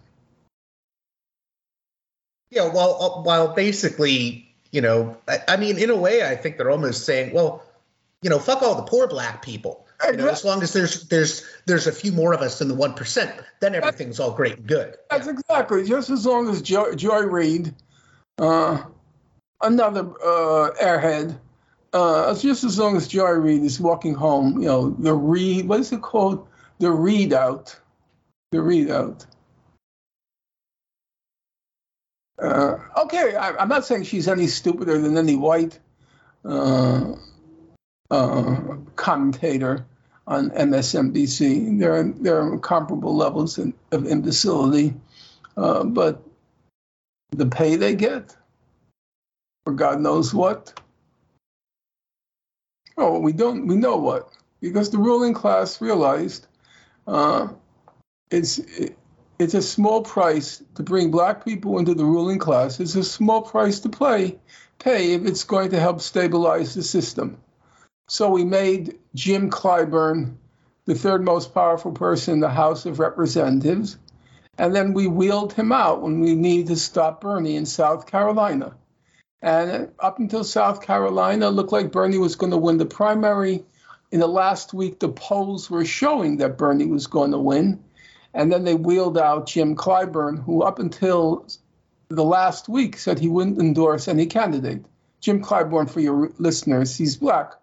Yeah, while uh, while basically, you know, I, I, mean, in a way, I think they're almost saying, well, you know, fuck all the poor black people. You know, as long as there's there's there's a few more of us than the one percent, then everything's all great and good. That's yeah. exactly just as long as Joy, Joy Reid, uh, another uh, airhead, uh, just as long as Joy Reid is walking home, you know, the read, what is it called? The ReidOut, the ReidOut. Uh, okay, I, am not saying she's any stupider than any white uh, uh, commentator on MSNBC. There are, there are comparable levels in, of imbecility, uh, but the pay they get for God knows what. Oh, we don't. We know what because the ruling class realized uh, it's it, it's a small price to bring black people into the ruling class. It's a small price to play, pay if it's going to help stabilize the system. So we made Jim Clyburn the third most powerful person in the House of Representatives. And then we wheeled him out when we needed to stop Bernie in South Carolina. And up until South Carolina, looked like Bernie was going to win the primary. In the last week, the polls were showing that Bernie was going to win. And then they wheeled out Jim Clyburn, who up until the last week said he wouldn't endorse any candidate. Jim Clyburn, for your listeners, he's black.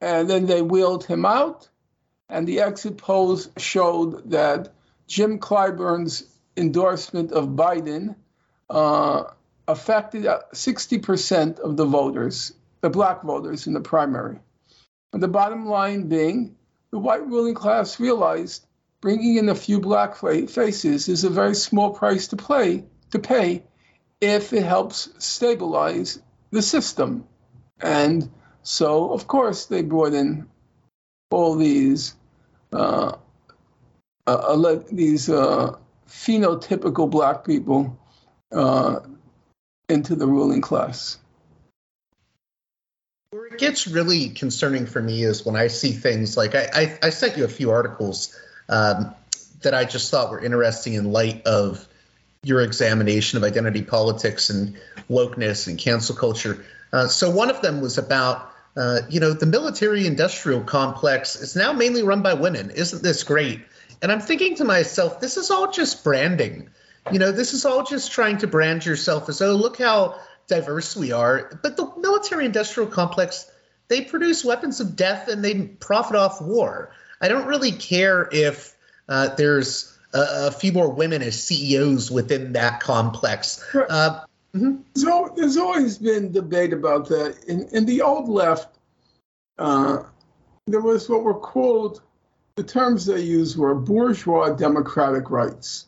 And then they wheeled him out, and the exit polls showed that Jim Clyburn's endorsement of Biden uh, affected 60% of the voters, the black voters in the primary. And the bottom line being, the white ruling class realized bringing in a few black faces is a very small price to play to pay if it helps stabilize the system. And so, of course, they brought in all these uh, uh, these uh, phenotypical black people uh, into the ruling class. Where it gets really concerning for me is when I see things like I, I, I sent you a few articles um, that I just thought were interesting in light of your examination of identity politics and wokeness and cancel culture. Uh, so one of them was about, uh, you know, the military-industrial complex is now mainly run by women. Isn't this great? And I'm thinking to myself, this is all just branding. You know, this is all just trying to brand yourself as, oh, look how diverse we are. But the military-industrial complex, they produce weapons of death and they profit off war. I don't really care if uh, there's a, a, few more women as CEOs within that complex. Uh, mm-hmm. So there's always been debate about that. In, in the old left, uh, there was what were called the terms they used were bourgeois democratic rights,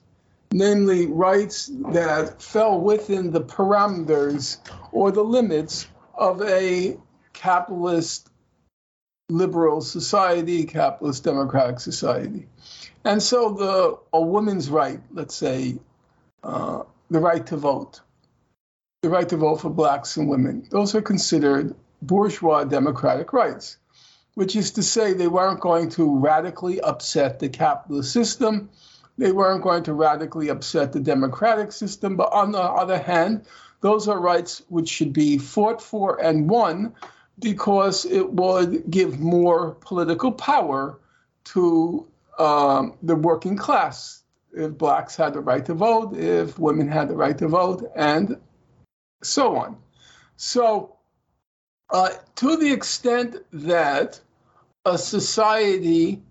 namely rights that fell within the parameters or the limits of a capitalist liberal society, capitalist democratic society. And so the a woman's right, let's say, uh, the right to vote, the right to vote for blacks and women, those are considered bourgeois democratic rights, which is to say they weren't going to radically upset the capitalist system. They weren't going to radically upset the democratic system. But on the other hand, those are rights which should be fought for and won because it would give more political power to um, the working class. If blacks had the right to vote, if women had the right to vote, and so on. So, uh, to the extent that a society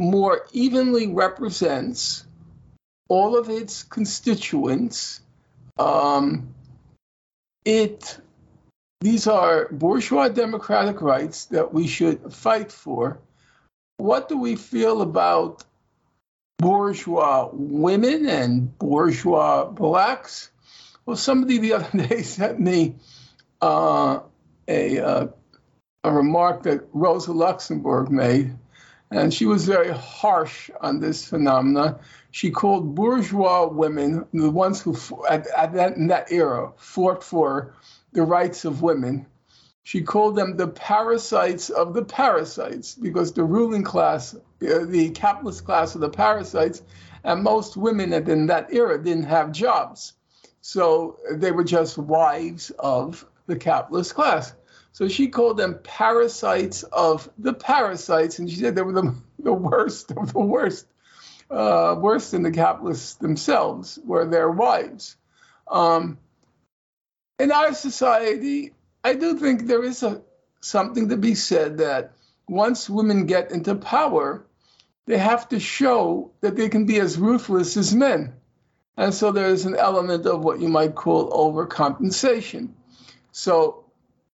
more evenly represents all of its constituents, um, it these are bourgeois democratic rights that we should fight for. What do we feel about bourgeois women and bourgeois blacks? Well, somebody the other day sent me uh, a, uh, a remark that Rosa Luxemburg made, and she was very harsh on this phenomena. She called bourgeois women, the ones who at, at that, in that era fought for the rights of women. She called them the parasites of the parasites because the ruling class, uh, the capitalist class of the parasites, and most women in that era didn't have jobs. So they were just wives of the capitalist class. So she called them parasites of the parasites, and she said they were the, the worst of the worst, uh, worse than the capitalists themselves, were their wives. Um, in our society, I do think there is a, something to be said that once women get into power, they have to show that they can be as ruthless as men. And so there's an element of what you might call overcompensation. So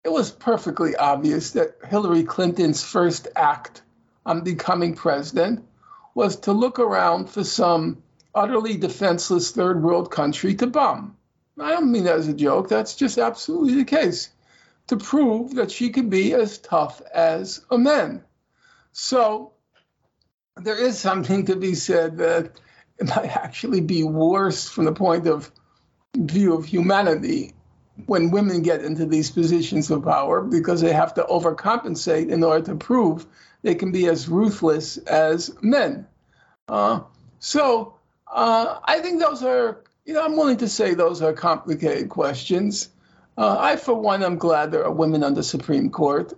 it was perfectly obvious that Hillary Clinton's first act on becoming president was to look around for some utterly defenseless third world country to bomb. I don't mean that as a joke. That's just absolutely the case to prove that she could be as tough as a man. So there is something to be said that it might actually be worse from the point of view of humanity when women get into these positions of power because they have to overcompensate in order to prove they can be as ruthless as men. Uh, so uh, I think those are you know, I'm willing to say those are complicated questions. Uh, I, for one, am glad there are women on the Supreme Court.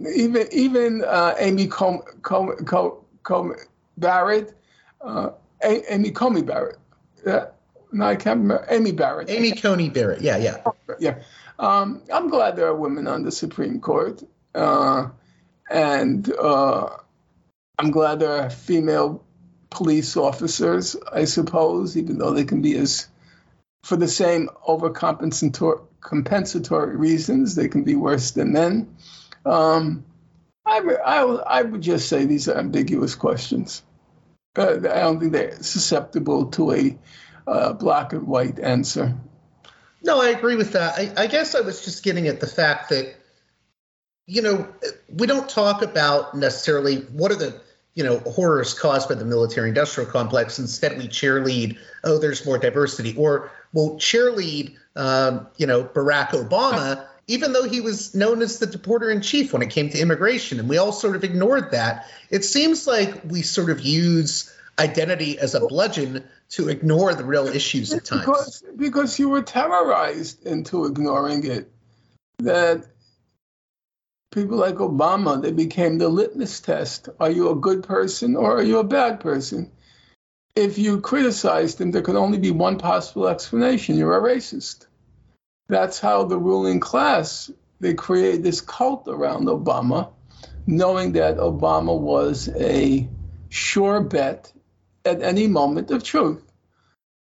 Even even uh, Amy Com- Com- Com- Com- Barrett, uh, A- Amy Comey Barrett. Yeah, no, I can't remember. Amy Barrett. Amy Coney Barrett. Yeah, yeah. Yeah. Um, I'm glad there are women on the Supreme Court. Uh, and uh, I'm glad there are female police officers, I suppose, even though they can be as, for the same overcompensatory compensatory reasons, they can be worse than men. Um, I, I, I would just say these are ambiguous questions. Uh, I don't think they're susceptible to a uh, black and white answer. No, I agree with that. I, I guess I was just getting at the fact that you know, we don't talk about necessarily what are the you know horrors caused by the military-industrial complex. Instead, we cheerlead, oh, there's more diversity, or we'll cheerlead, um, you know, Barack Obama even though he was known as the deporter in chief when it came to immigration, and we all sort of ignored that. It seems like we sort of use identity as a bludgeon to ignore the real issues at times. Because, because you were terrorized into ignoring it. That people like Obama, they became the litmus test. Are you a good person or are you a bad person? If you criticized him, there could only be one possible explanation you're a racist that's how the ruling class they create this cult around Obama, knowing that Obama was a sure bet at any moment of truth.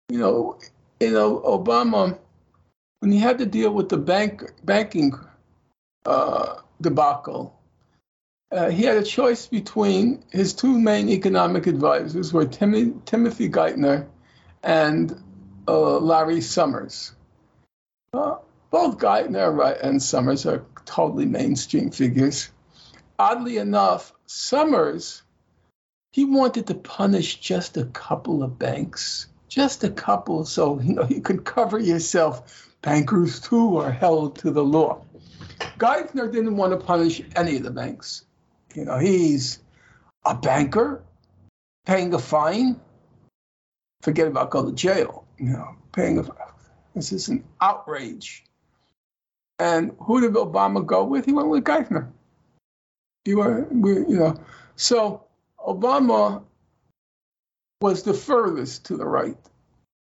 You know, you know, Obama, when he had to deal with the bank banking uh, debacle, uh, he had a choice between his two main economic advisors were Tim- Timothy Geithner and uh, Larry Summers. Both Geithner and Summers are totally mainstream figures. Oddly enough, Summers, he wanted to punish just a couple of banks, just a couple, so you know you could cover yourself. Bankers too are held to the law. Geithner didn't want to punish any of the banks. You know, he's a banker paying a fine. Forget about going to jail. You know, paying a this is an outrage. And who did Obama go with? He went with Geithner. He went, you know, so Obama was the furthest to the right,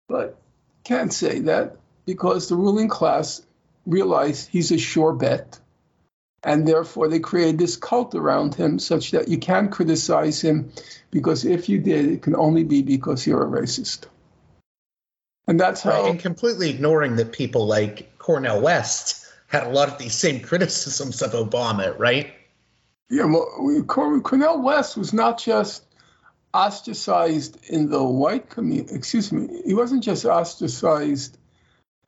but can't say that because the ruling class realized he's a sure bet, and therefore they created this cult around him such that you can't criticize him because if you did, it can only be because you're a racist. And that's how. Right, and completely ignoring that people like Cornel West had a lot of these same criticisms of Obama, right? Yeah, well, Cornel West was not just ostracized in the white community. Excuse me, he wasn't just ostracized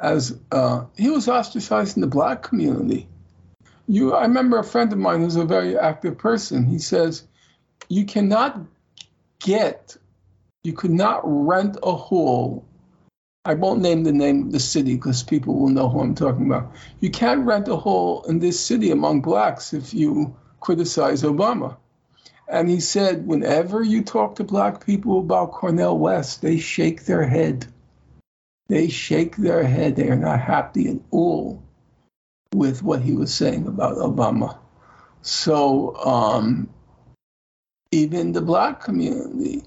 as uh, he was ostracized in the black community. You, I remember a friend of mine who's a very active person. He says, "You cannot get, you could not rent a hall I won't name the name of the city because people will know who I'm talking about. You can't rent a hole in this city among blacks if you criticize Obama. And he said, whenever you talk to black people about Cornel West, they shake their head. They shake their head. They are not happy at all with what he was saying about Obama. So um, even the black community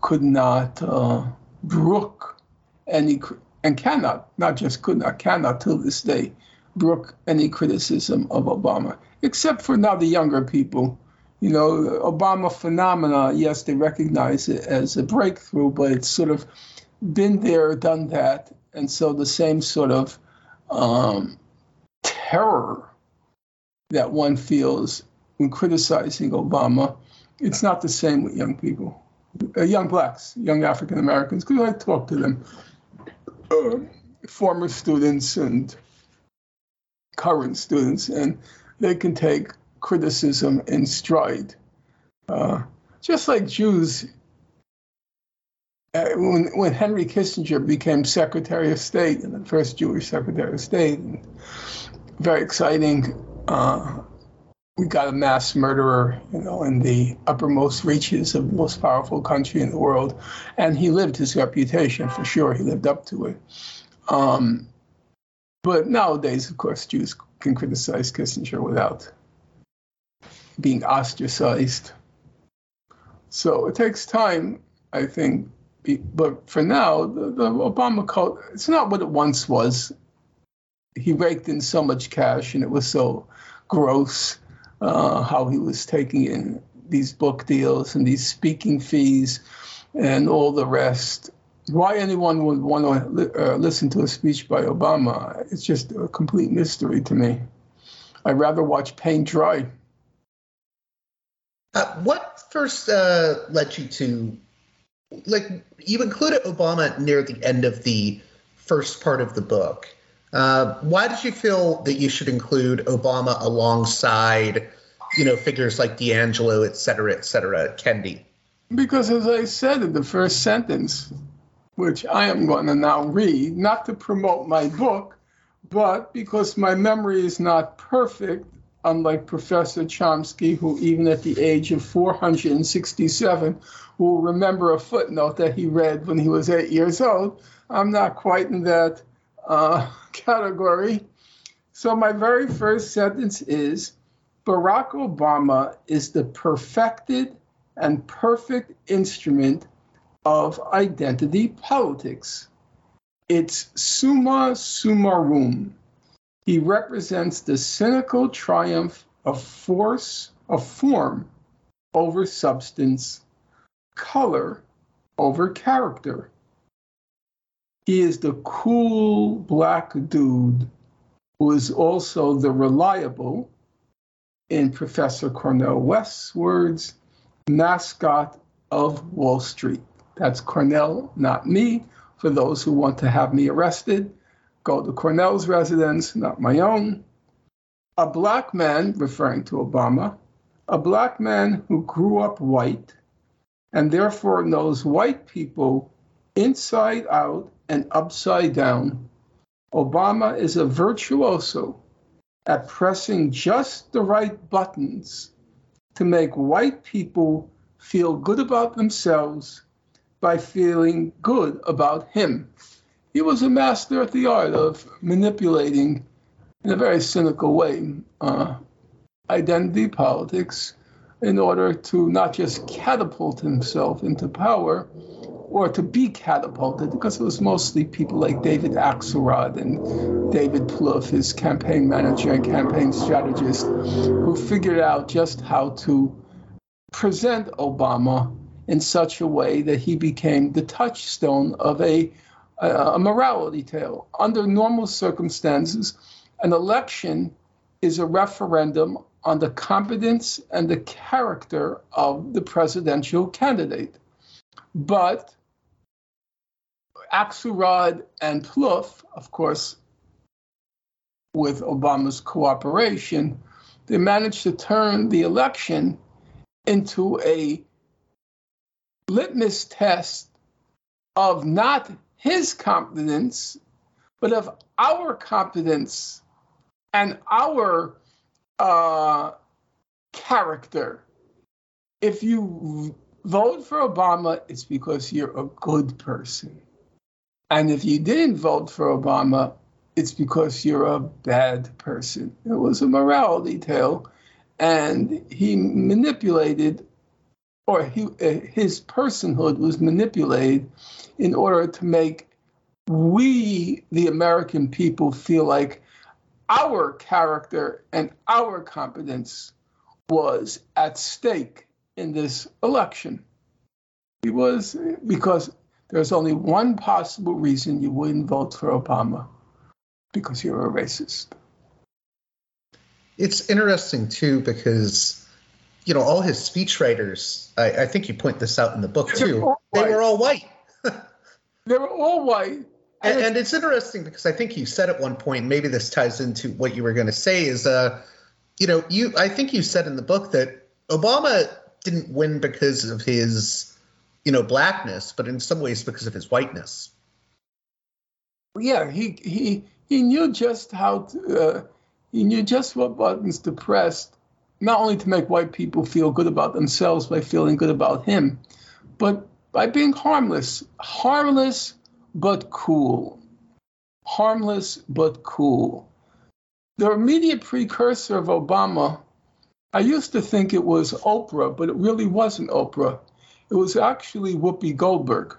could not. Uh, brook any and cannot, not just could not, cannot till this day brook any criticism of Obama, except for now the younger people. You know, Obama phenomena, yes, they recognize it as a breakthrough, but it's sort of been there, done that. And so the same sort of um, terror that one feels when criticizing Obama, it's not the same with young people uh, young blacks, young African Americans, because I talk to them, uh, former students and current students, and they can take criticism in stride. Uh, just like Jews, uh, when, when Henry Kissinger became Secretary of State, and the first Jewish Secretary of State, very exciting. We got a mass murderer, you know, in the uppermost reaches of the most powerful country in the world, and he lived his reputation for sure. He lived up to it. Um, but nowadays, of course, Jews can criticize Kissinger without being ostracized. So it takes time, I think. But for now, the, the Obama cult, it's not what it once was. He raked in so much cash and it was so gross uh, how he was taking in these book deals and these speaking fees and all the rest. Why anyone would want to uh, listen to a speech by Obama, it's just a complete mystery to me. I'd rather watch paint dry. Uh, what first uh, led you to, like, you included Obama near the end of the first part of the book. Uh, why did you feel that you should include Obama alongside, you know, figures like DiAngelo, et cetera, et cetera, Kendi? Because as I said in the first sentence, which I am going to now read, not to promote my book, but because my memory is not perfect, unlike Professor Chomsky, who even at the age of 467 will remember a footnote that he read when he was eight years old. I'm not quite in that uh, category. So, my very first sentence is Barack Obama is the perfected and perfect instrument of identity politics. It's summa summarum. He represents the cynical triumph of force, of form over substance, color over character. He is the cool black dude who is also the reliable, in Professor Cornel West's words, mascot of Wall Street. That's Cornel, not me. For those who want to have me arrested, go to Cornel's residence, not my own. A black man, referring to Obama, a black man who grew up white and therefore knows white people inside out and upside down. Obama is a virtuoso at pressing just the right buttons to make white people feel good about themselves by feeling good about him. He was a master at the art of manipulating, in a very cynical way, uh, identity politics in order to not just catapult himself into power or to be catapulted, because it was mostly people like David Axelrod and David Plouffe, his campaign manager and campaign strategist, who figured out just how to present Obama in such a way that he became the touchstone of a, a, morality tale. Under normal circumstances, an election is a referendum on the competence and the character of the presidential candidate. But Axelrod and Plouffe, of course, with Obama's cooperation, they managed to turn the election into a litmus test of not his competence, but of our competence and our uh, character. If you vote for Obama, it's because you're a good person. And if you didn't vote for Obama, it's because you're a bad person. It was a morality tale. And he manipulated or he, uh, his personhood was manipulated in order to make we, the American people, feel like our character and our competence was at stake in this election. It was because there's only one possible reason you wouldn't vote for Obama because you're a racist. It's interesting, too, because you know, all his speechwriters, I, I think you point this out in the book too, they were all white. they were all white. And, and, it's interesting because I think you said at one point, maybe this ties into what you were going to say is, uh, you know, you I think you said in the book that Obama didn't win because of his, you know, blackness, but in some ways because of his whiteness. Yeah, he he he knew just how to, uh, he knew just what buttons to press not only to make white people feel good about themselves by feeling good about him, but by being harmless. Harmless but cool. Harmless but cool. The immediate precursor of Obama, I used to think it was Oprah, but it really wasn't Oprah. It was actually Whoopi Goldberg.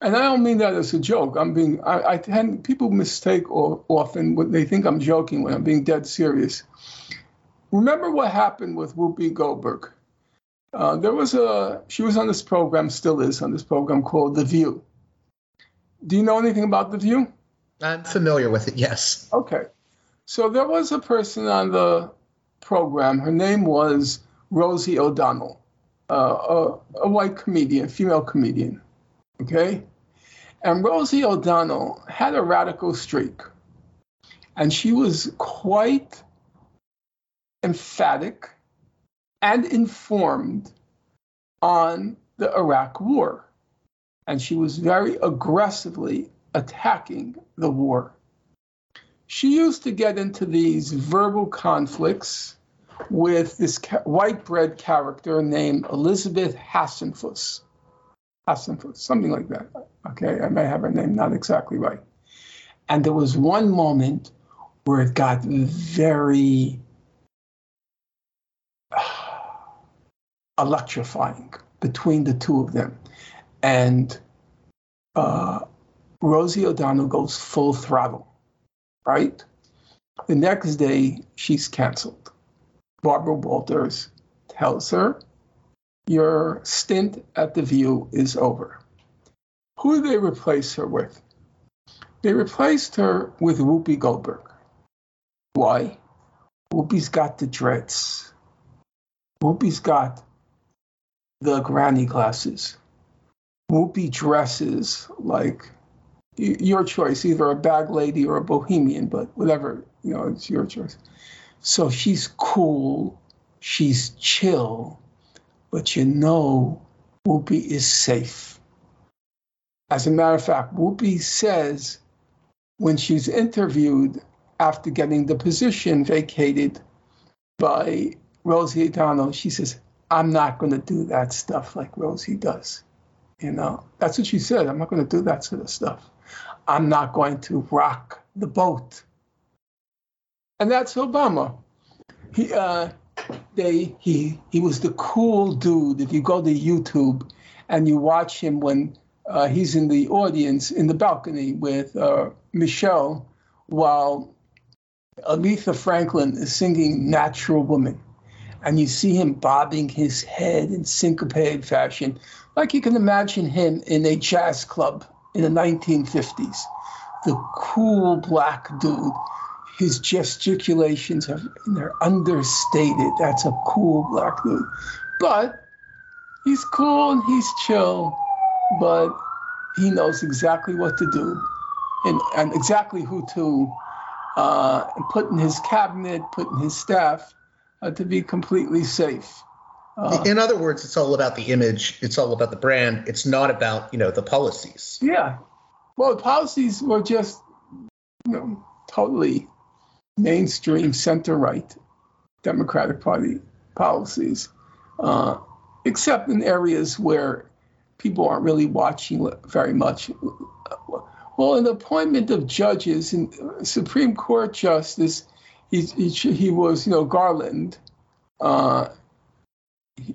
And I don't mean that as a joke. I'm being, I, I tend, people mistake often when they think I'm joking when I'm being dead serious. Remember what happened with Whoopi Goldberg? Uh, there was a she was on this program, still is on this program called The View. Do you know anything about The View? I'm familiar with it. Yes. Okay, so there was a person on the program. Her name was Rosie O'Donnell, uh, a, a white comedian, female comedian. Okay, and Rosie O'Donnell had a radical streak. And she was quite emphatic and informed on the Iraq war. And she was very aggressively attacking the war. She used to get into these verbal conflicts with this white bread character named Elizabeth Hassenfuss. Hassenfuss, something like that. Okay, I may have her name not exactly right. And there was one moment where it got very electrifying between the two of them. And uh, Rosie O'Donnell goes full throttle, right? The next day, she's canceled. Barbara Walters tells her, Your stint at The View is over. Who did they replace her with? They replaced her with Whoopi Goldberg. Why? Whoopi's got the dreads. Whoopi's got the granny glasses. Whoopi dresses like your choice, either a bag lady or a bohemian, but whatever, you know, it's your choice. So she's cool, she's chill, but you know Whoopi is safe. As a matter of fact, Whoopi says when she's interviewed after getting the position vacated by Rosie O'Donnell, she says, I'm not going to do that stuff like Rosie does. You know, that's what she said. I'm not going to do that sort of stuff. I'm not going to rock the boat. And that's Obama. He, uh, they, he, he was the cool dude. If you go to YouTube and you watch him when uh, he's in the audience in the balcony with uh, Michelle, while Aretha Franklin is singing "Natural Woman," and you see him bobbing his head in syncopated fashion, like you can imagine him in a jazz club in the 1950s. The cool black dude. His gesticulations are they're understated. That's a cool black dude. But he's cool and he's chill, but he knows exactly what to do and, and exactly who to uh, put in his cabinet, put in his staff uh, to be completely safe. Uh, in other words, it's all about the image. It's all about the brand. It's not about you know the policies. Yeah, well, the policies were just you know totally mainstream center right Democratic Party policies, uh, except in areas where people aren't really watching very much. Well, an appointment of judges and Supreme Court justice, he, he, he was, you know, Garland. Uh, he,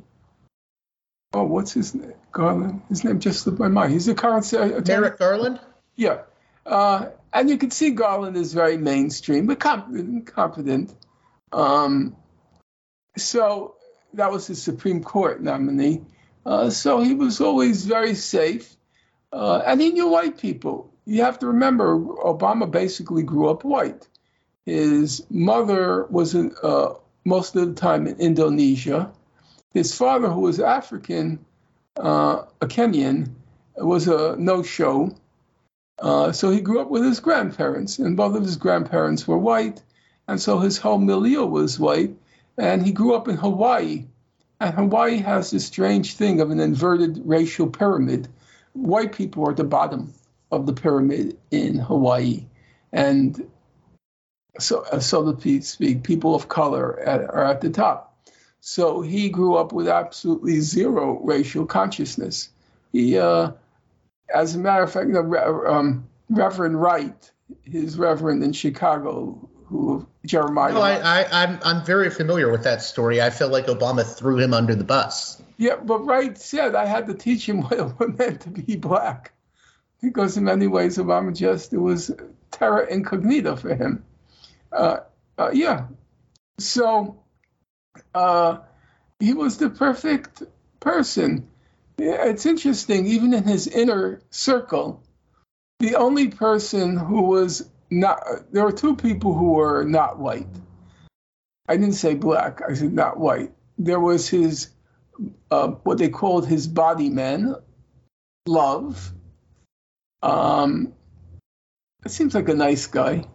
oh, what's his name? Garland. His name just slipped my mind. He's a current attorney. Merrick Garland. Yeah, uh, and you can see Garland is very mainstream, but competent. competent. Um, so that was his Supreme Court nominee. Uh, so he was always very safe, uh, and he knew white people. You have to remember, Obama basically grew up white. His mother was in, uh, most of the time in Indonesia. His father, who was African, uh, a Kenyan, was a no-show. Uh, so he grew up with his grandparents, and both of his grandparents were white, and so his whole milieu was white. And he grew up in Hawaii, and Hawaii has this strange thing of an inverted racial pyramid. White people are at the bottom of the pyramid in Hawaii, and so, so to speak, people of color at, are at the top. So he grew up with absolutely zero racial consciousness. He, uh, as a matter of fact, know, um, Reverend Wright, his reverend in Chicago, who Jeremiah. No, I, I, I'm I'm very familiar with that story. I feel like Obama threw him under the bus. Yeah, but Wright said I had to teach him what it meant to be black, because in many ways Obama just it was terra incognita for him. Uh, uh, yeah, so uh, he was the perfect person. Yeah, it's interesting, even in his inner circle, the only person who was not there were two people who were not white. I didn't say black. I said not white. There was his uh, what they called his body man, Love. Um, it seems like a nice guy.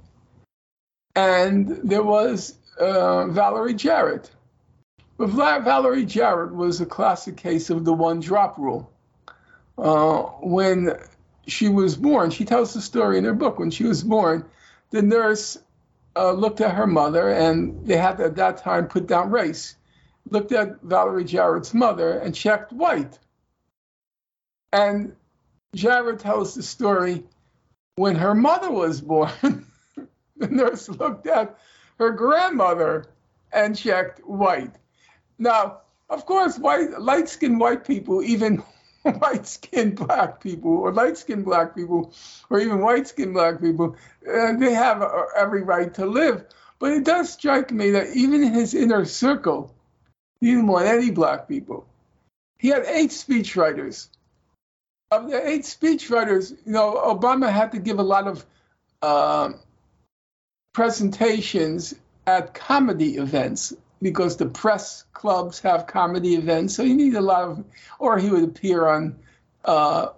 and there was uh, Valerie Jarrett. But Valerie Jarrett was a classic case of the one drop rule. Uh, when she was born, she tells the story in her book. When she was born, the nurse uh, looked at her mother, and they had at that time put down race. Looked at Valerie Jarrett's mother and checked white. And Jarrett tells the story when her mother was born, the nurse looked at her grandmother and checked white. Now, of course, white, light-skinned white people, even white-skinned black people, or light-skinned black people, or even white-skinned black people, uh, they have uh, every right to live. But it does strike me that even in his inner circle, he didn't want any black people. He had eight speechwriters. Of the eight speechwriters, you know, Obama had to give a lot of uh, presentations at comedy events because the press clubs have comedy events. So you need a lot of, or he would appear on uh,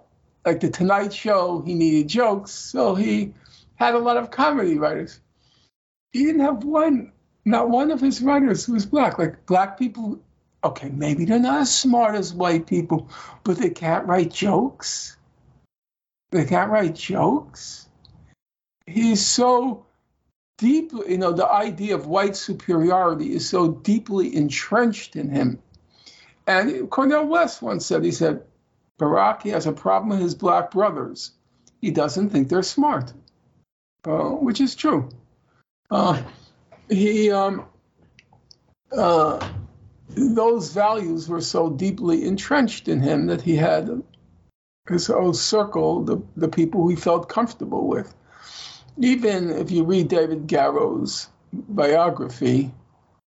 like the Tonight Show. He needed jokes, so he had a lot of comedy writers. He didn't have one, not one of his writers who was black. Like black people, okay, maybe they're not as smart as white people, but they can't write jokes. They can't write jokes. He's so deeply, you know, the idea of white superiority is so deeply entrenched in him. And Cornel West once said, he said, Barack has a problem with his black brothers. He doesn't think they're smart, uh, which is true. Uh, he, um, uh, those values were so deeply entrenched in him that he had his whole circle, the, the people he felt comfortable with even if you read David Garrow's biography,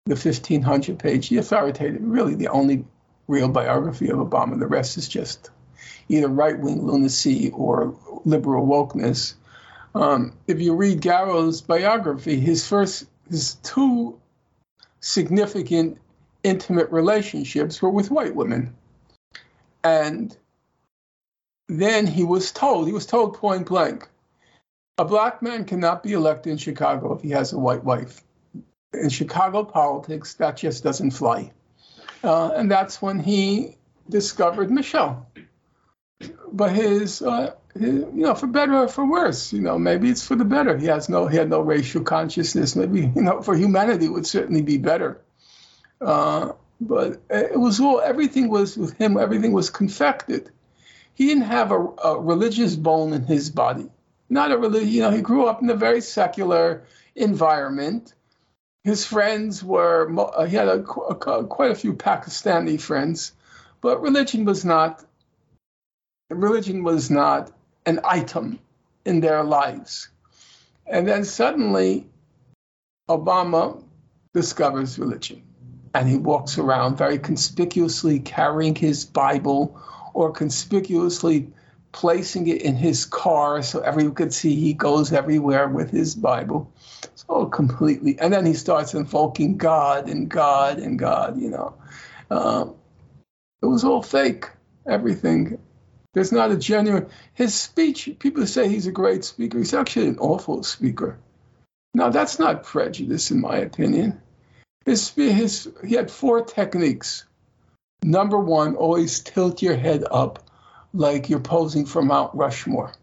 the 1500 page, the authoritative, really the only real biography of Obama, the rest is just either right wing lunacy or liberal wokeness. Um, if you read Garrow's biography, his first, his two significant intimate relationships were with white women. And then he was told, he was told point blank, a black man cannot be elected in Chicago if he has a white wife. In Chicago politics, that just doesn't fly. Uh, and that's when he discovered Michelle. But his, uh, his, you know, for better or for worse, you know, maybe it's for the better. He has no, he had no racial consciousness. Maybe, you know, for humanity, it would certainly be better. Uh, but it was all, everything was with him, everything was confected. He didn't have a, a religious bone in his body not a religious, you know, he grew up in a very secular environment. His friends were, uh, he had a, a, quite a few Pakistani friends, but religion was not, religion was not an item in their lives. And then suddenly, Obama discovers religion. And he walks around very conspicuously carrying his Bible or conspicuously placing it in his car so everyone could see he goes everywhere with his Bible. So completely. And then he starts invoking God and God and God, you know. Um, it was all fake, everything. There's not a genuine. His speech, people say he's a great speaker. He's actually an awful speaker. Now, that's not prejudice, in my opinion. His, his, he had four techniques. Number one, always tilt your head up like you're posing for Mount Rushmore.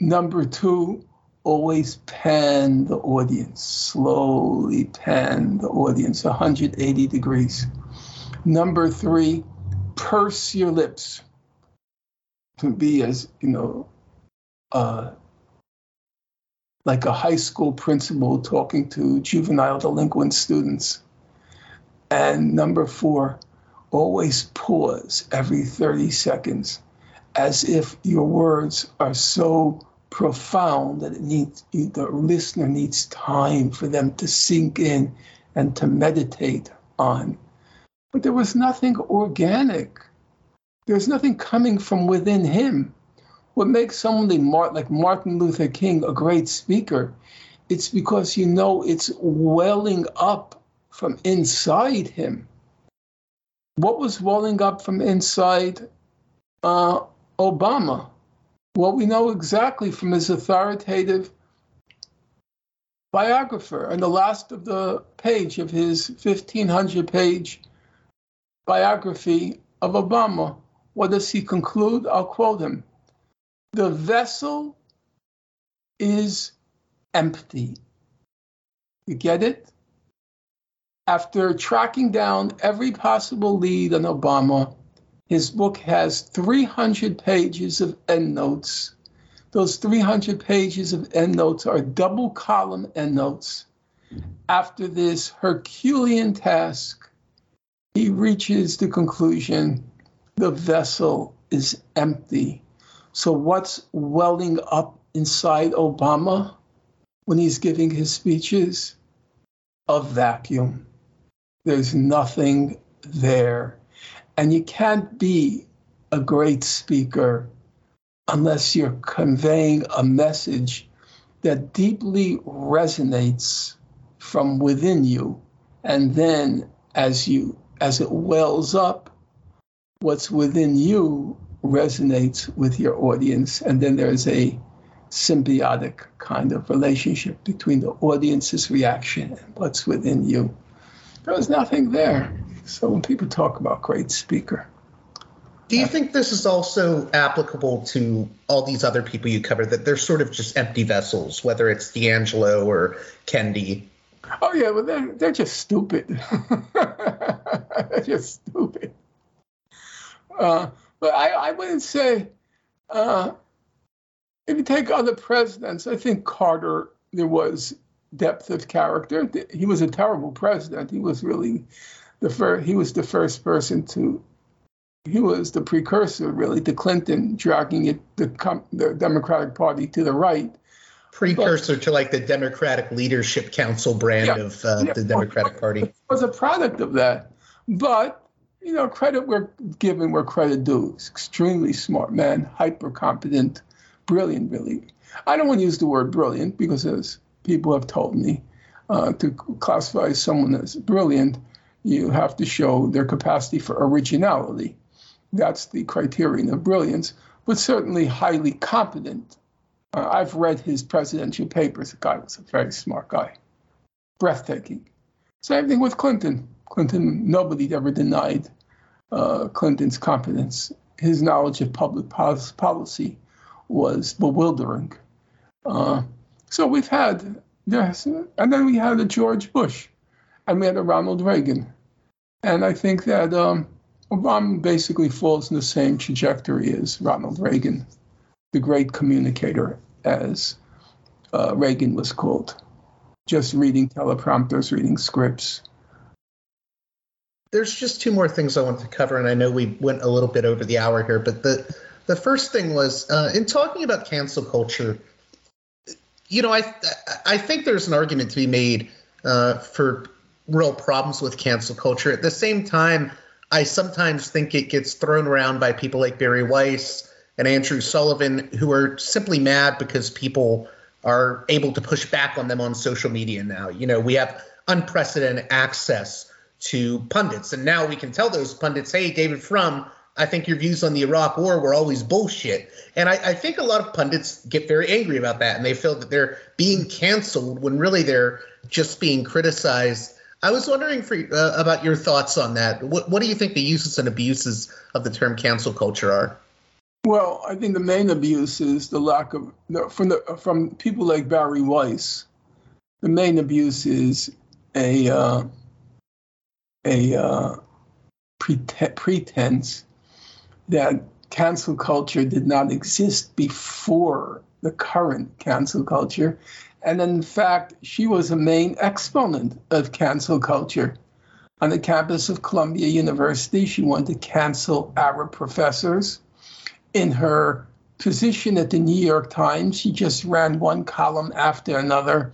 Number two, always pan the audience, slowly pan the audience 180 degrees. Number three, purse your lips to be as, you know, uh, like a high school principal talking to juvenile delinquent students. And number four, always pause every 30 seconds as if your words are so profound that it needs the listener needs time for them to sink in and to meditate on. But there was nothing organic. There's nothing coming from within him. What makes someone like martin luther king a great speaker it's because you know it's welling up from inside him what was welling up from inside uh, Obama? Well, we know exactly from his authoritative biographer. And the last of the page of his 1500 page biography of Obama, what does he conclude? I'll quote him The vessel is empty. You get it? After tracking down every possible lead on Obama, his book has 300 pages of endnotes. Those 300 pages of endnotes are double column endnotes. After this Herculean task, he reaches the conclusion the vessel is empty. So, what's welling up inside Obama when he's giving his speeches? A vacuum. There's nothing there. And you can't be a great speaker unless you're conveying a message that deeply resonates from within you. And then as you as it wells up, what's within you resonates with your audience. And then there's a symbiotic kind of relationship between the audience's reaction and what's within you. There was nothing there. So when people talk about great speaker, do you think this is also applicable to all these other people you cover that they're sort of just empty vessels, whether it's DiAngelo or Kendi? Oh yeah, well they're they're just stupid. they're just stupid. Uh, but I, I wouldn't say uh, if you take other presidents, I think Carter there was depth of character. He was a terrible president. He was really the first. He was the first person to. He was the precursor, really, to Clinton dragging it the the Democratic Party to the right. Precursor but, to like the Democratic Leadership Council brand yeah, of uh, yeah, the Democratic Party. Was a product of that, but you know, credit where given where credit due. Extremely smart man, hyper competent, brilliant, really. I don't want to use the word brilliant because as people have told me, uh, to classify someone as brilliant, you have to show their capacity for originality. That's the criterion of brilliance, but certainly highly competent. Uh, I've read his presidential papers. The guy was a very smart guy, breathtaking. Same thing with Clinton. Clinton, nobody ever denied uh, Clinton's competence. His knowledge of public policy was bewildering. Uh, so we've had yes, and then we had a George Bush, and we had a Ronald Reagan, and I think that um, Obama basically falls in the same trajectory as Ronald Reagan, the great communicator, as uh, Reagan was called, just reading teleprompters, reading scripts. There's just two more things I want to cover, and I know we went a little bit over the hour here, but the the first thing was uh, in talking about cancel culture you know, I I think there's an argument to be made uh, for real problems with cancel culture. At the same time, I sometimes think it gets thrown around by people like Bari Weiss and Andrew Sullivan, who are simply mad because people are able to push back on them on social media now. You know, we have unprecedented access to pundits, and now we can tell those pundits, "Hey, David Frum." I think your views on the Iraq War were always bullshit. And I, I, think a lot of pundits get very angry about that and they feel that they're being canceled when really they're just being criticized. I was wondering for, uh, about your thoughts on that. What, what do you think the uses and abuses of the term cancel culture are? Well, I think the main abuse is the lack of from the from people like Bari Weiss. The main abuse is a uh, a uh, pretense that cancel culture did not exist before the current cancel culture. And in fact, she was a main exponent of cancel culture. On the campus of Columbia University, she wanted to cancel Arab professors. In her position at the New York Times, she just ran one column after another,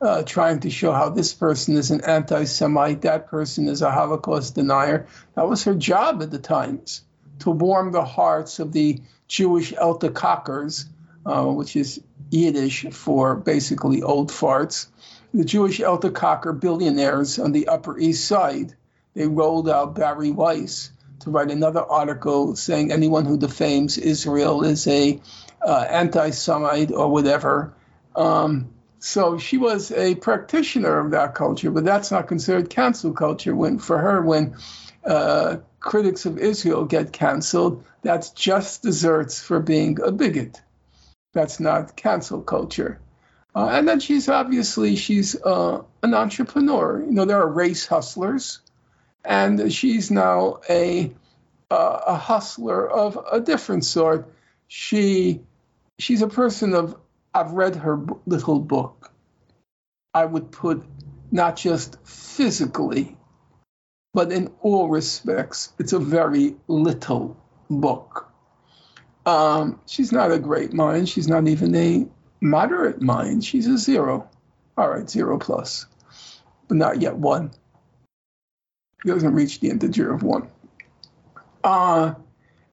uh, trying to show how this person is an anti Semite, that person is a Holocaust denier. That was her job at the Times to warm the hearts of the Jewish Eltekakers, uh, which is Yiddish for basically old farts. The Jewish Eltekaker billionaires on the Upper East Side, they rolled out Bari Weiss to write another article saying anyone who defames Israel is a uh, anti-Semite or whatever. Um, so she was a practitioner of that culture, but that's not considered cancel culture. When for her, when uh, critics of Israel get canceled, that's just desserts for being a bigot. That's not cancel culture. Uh, and then she's obviously she's uh, an entrepreneur. You know, there are race hustlers, and she's now a uh, a hustler of a different sort. She she's a person of. I've read her little book. I would put not just physically, but in all respects, it's a very little book. Um, she's not a great mind. She's not even a moderate mind. She's a zero. All right, zero plus, but not yet one. She doesn't reach the integer of one. Uh,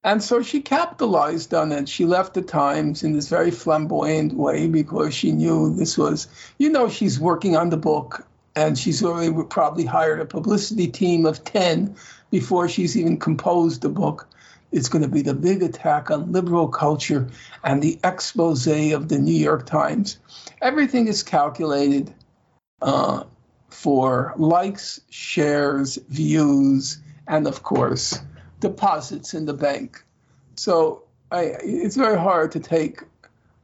and so she capitalized on it. She left the Times in this very flamboyant way because she knew this was, you know, she's working on the book and she's already probably hired a publicity team of 10 before she's even composed the book. It's going to be the big attack on liberal culture and the expose of the New York Times. Everything is calculated uh, for likes, shares, views, and of course, deposits in the bank. So I, it's very hard to take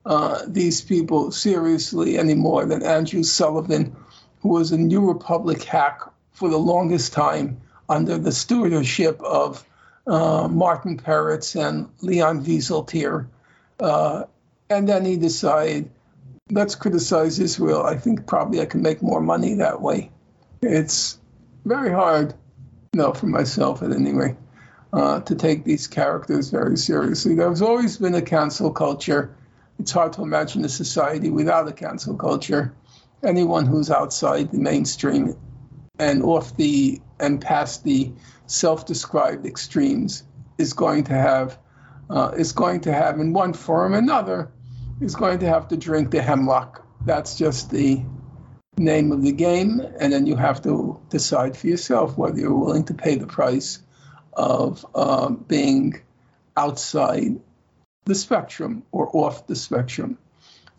uh, these people seriously any more than Andrew Sullivan, who was a New Republic hack for the longest time under the stewardship of uh, Martin Peretz and Leon Wieseltier. Uh, and then he decided, let's criticize Israel. I think probably I can make more money that way. It's very hard, no, for myself at any rate uh, to take these characters very seriously. There's always been a cancel culture. It's hard to imagine a society without a cancel culture. Anyone who's outside the mainstream and off the and past the self-described extremes is going to have uh, is going to have in one form or another is going to have to drink the hemlock. That's just the name of the game, and then you have to decide for yourself whether you're willing to pay the price of uh, being outside the spectrum or off the spectrum.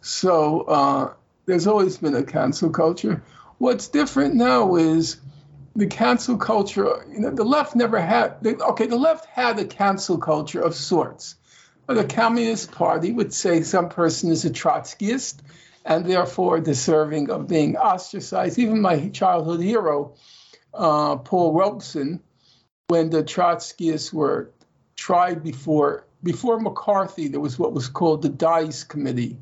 So uh, there's always been a cancel culture. What's different now is the cancel culture. You know, the left never had. The, okay, the left had a cancel culture of sorts. The Communist Party would say some person is a Trotskyist and therefore deserving of being ostracized. Even my childhood hero, uh, Paul Robeson, when the Trotskyists were tried before before McCarthy, there was what was called the Dies Committee,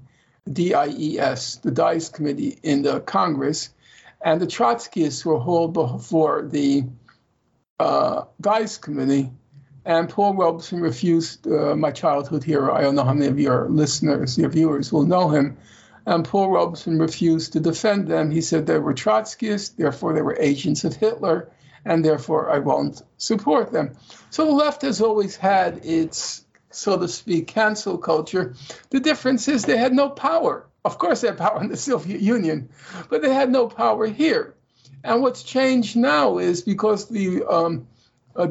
D-I-E-S, the Dies Committee in the Congress, and the Trotskyists were hauled before the uh, Dies Committee, and Paul Robeson refused. Uh, my childhood hero. I don't know how many of your listeners, your viewers, will know him. And Paul Robeson refused to defend them. He said they were Trotskyists, therefore they were agents of Hitler and therefore I won't support them. So the left has always had its, so to speak, cancel culture. The difference is they had no power. Of course, they had power in the Soviet Union, but they had no power here. And what's changed now is because the um,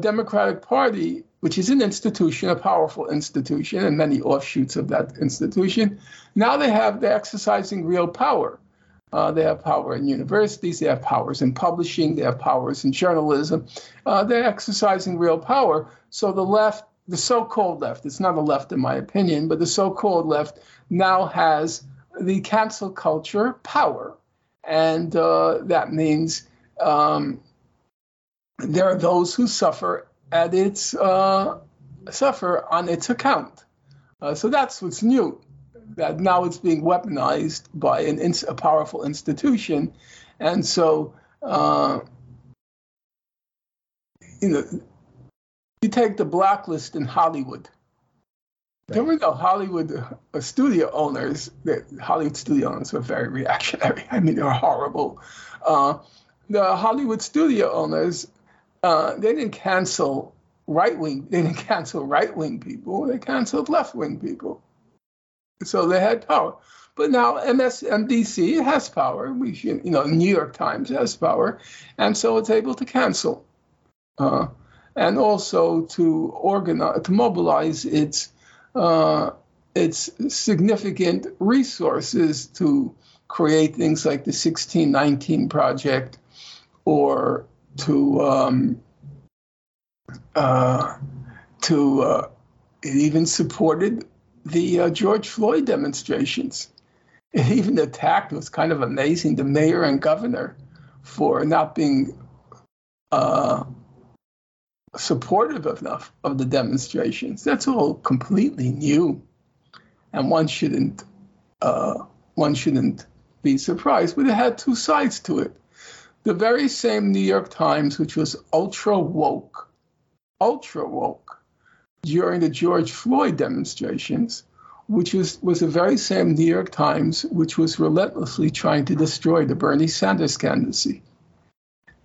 Democratic Party, which is an institution, a powerful institution, and many offshoots of that institution, now they have, they're exercising real power. Uh, they have power in universities, they have powers in publishing, they have powers in journalism. Uh, they're exercising real power. So the left, the so called left, it's not a left in my opinion, but the so called left now has the cancel culture power. And uh, that means um, there are those who suffer at its uh, suffer on its account. Uh, so that's what's new that now it's being weaponized by an ins- a powerful institution, and so uh, you know you take the blacklist in Hollywood. There were no Hollywood uh, studio owners. The Hollywood studio owners were very reactionary. I mean, they were horrible. Uh, the Hollywood studio owners, uh, they didn't cancel right wing. They didn't cancel right wing people. They canceled left wing people. So they had power. But now MSNBC has power. We, you know, New York Times has power, and so it's able to cancel, uh, and also to organize, to mobilize its uh, its significant resources to create things like the 1619 Project or to um, uh, to uh, it even supported the uh, George Floyd demonstrations. It even attacked, was kind of amazing, the mayor and governor for not being uh, supportive enough of the demonstrations. That's all completely new, and one shouldn't uh, one shouldn't be surprised. But it had two sides to it. The very same New York Times, which was ultra woke, ultra woke during the George Floyd demonstrations, which was, was the very same New York Times which was relentlessly trying to destroy the Bernie Sanders candidacy.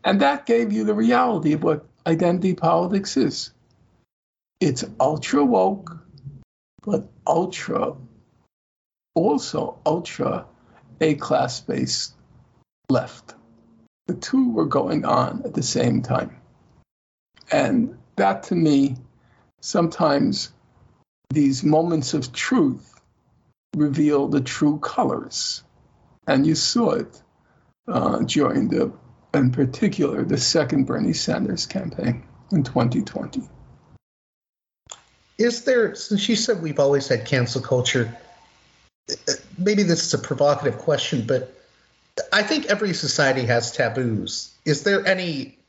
And that gave you the reality of what identity politics is. It's ultra woke, but ultra, also ultra A class based left. The two were going on at the same time. And that to me, sometimes these moments of truth reveal the true colors. And you saw it uh, during the in particular the second Bernie Sanders campaign in 2020. Is there, since you said we've always had cancel culture, maybe this is a provocative question, but I think every society has taboos. Is there any,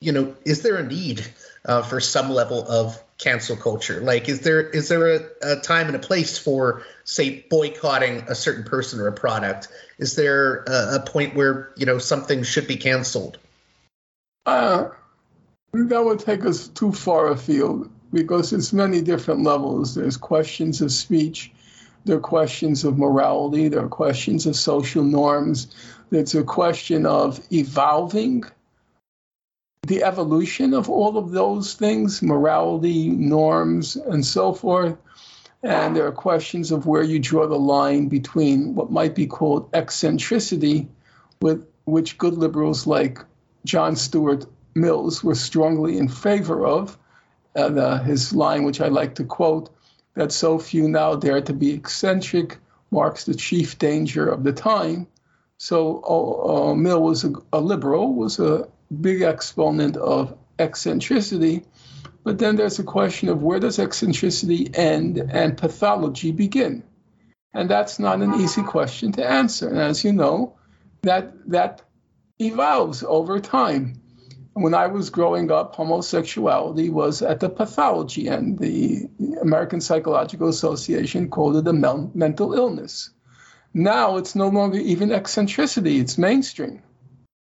you know, is there a need uh, for some level of cancel culture? Like, is there is there a, a, time and a place for, say, boycotting a certain person or a product? Is there a, a point where you know something should be canceled? Uh, that would take us too far afield because it's many different levels. There's questions of speech, there are questions of morality, there are questions of social norms. There's a question of evolving the evolution of all of those things, morality, norms, and so forth. And there are questions of where you draw the line between what might be called eccentricity, with which good liberals like John Stuart Mills were strongly in favor of. And uh, his line, which I like to quote, that so few now dare to be eccentric marks the chief danger of the time. So uh, uh Mill was a, a liberal, was a big exponent of eccentricity. But then there's a question of where does eccentricity end and pathology begin? And that's not an easy question to answer. And as you know, that that evolves over time. When I was growing up, homosexuality was at the pathology end. The American Psychological Association called it a mental illness. Now it's no longer even eccentricity, it's mainstream.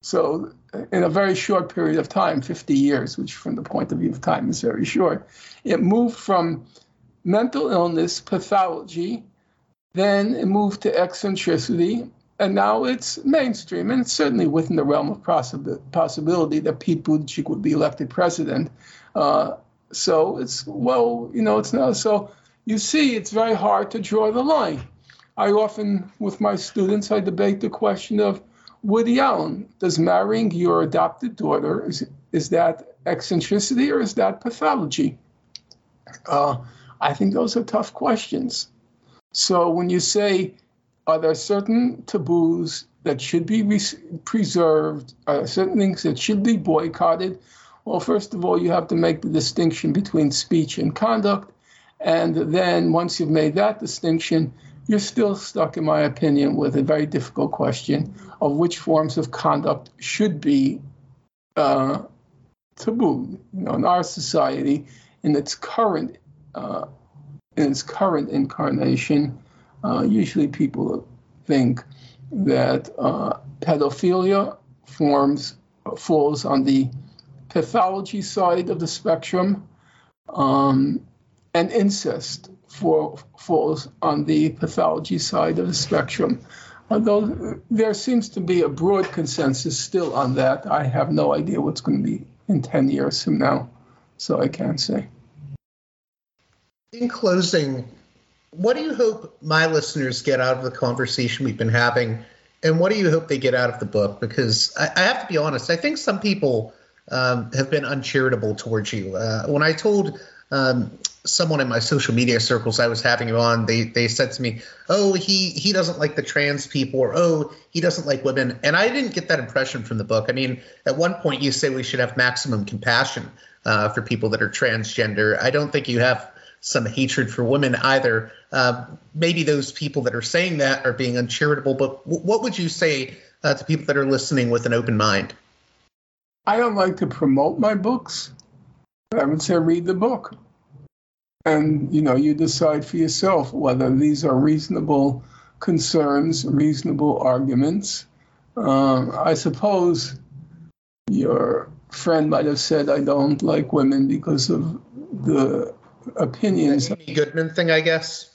So, in a very short period of time, 50 years, which from the point of view of time is very short, it moved from mental illness, pathology, then it moved to eccentricity, and now it's mainstream. And it's certainly within the realm of possibility that Pete Buttigieg would be elected president. Uh, so it's, well, you know, it's not. So you see, it's very hard to draw the line. I often, with my students, I debate the question of Woody Allen, does marrying your adopted daughter is is that eccentricity or is that pathology? Uh, I think those are tough questions. So when you say, are there certain taboos that should be re- preserved, certain things that should be boycotted? Well, first of all, you have to make the distinction between speech and conduct. And then once you've made that distinction, you're still stuck, in my opinion, with a very difficult question of which forms of conduct should be uh, taboo. You know, in our society, in its current uh, in its current incarnation, uh, usually people think that uh, pedophilia forms falls on the pathology side of the spectrum, um, and incest for, falls on the pathology side of the spectrum. Although there seems to be a broad consensus still on that, I have no idea what's going to be in 10 years from now, so I can't say. In closing, what do you hope my listeners get out of the conversation we've been having, and what do you hope they get out of the book? Because I, I have to be honest, I think some people um, have been uncharitable towards you. Uh, when I told um, someone in my social media circles I was having you on, they they said to me, "Oh, he he doesn't like the trans people," or "Oh, he doesn't like women," and I didn't get that impression from the book. I mean, at one point you say we should have maximum compassion uh, for people that are transgender. I don't think you have some hatred for women either. Uh, maybe those people that are saying that are being uncharitable, but w- what would you say uh, to people that are listening with an open mind? I don't like to promote my books. I would say read the book. And you know, you decide for yourself whether these are reasonable concerns, reasonable arguments. Um, I suppose your friend might have said, I don't like women because of the opinions. Amy Goodman thing, I guess.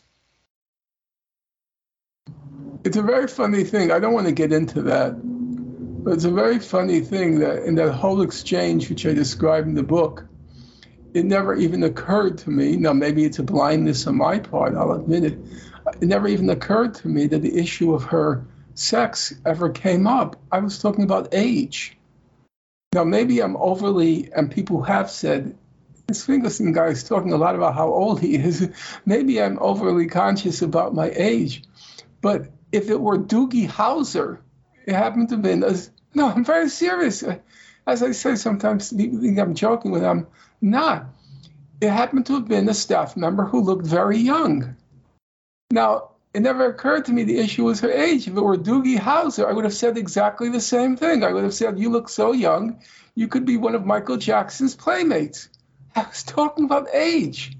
It's a very funny thing. I don't want to get into that, but it's a very funny thing that in that whole exchange, which I describe in the book, it never even occurred to me. Now, maybe it's a blindness on my part, I'll admit it. It never even occurred to me that the issue of her sex ever came up. I was talking about age. Now, maybe I'm overly, and people have said, this Finkelstein guy is talking a lot about how old he is. Maybe I'm overly conscious about my age. But if it were Doogie Howser, it happened to be, no, I'm very serious. As I say, sometimes people think I'm joking with them. Not. It happened to have been a staff member who looked very young. Now, it never occurred to me the issue was her age. If it were Doogie Howser, I would have said exactly the same thing. I would have said, You look so young, you could be one of Michael Jackson's playmates. I was talking about age.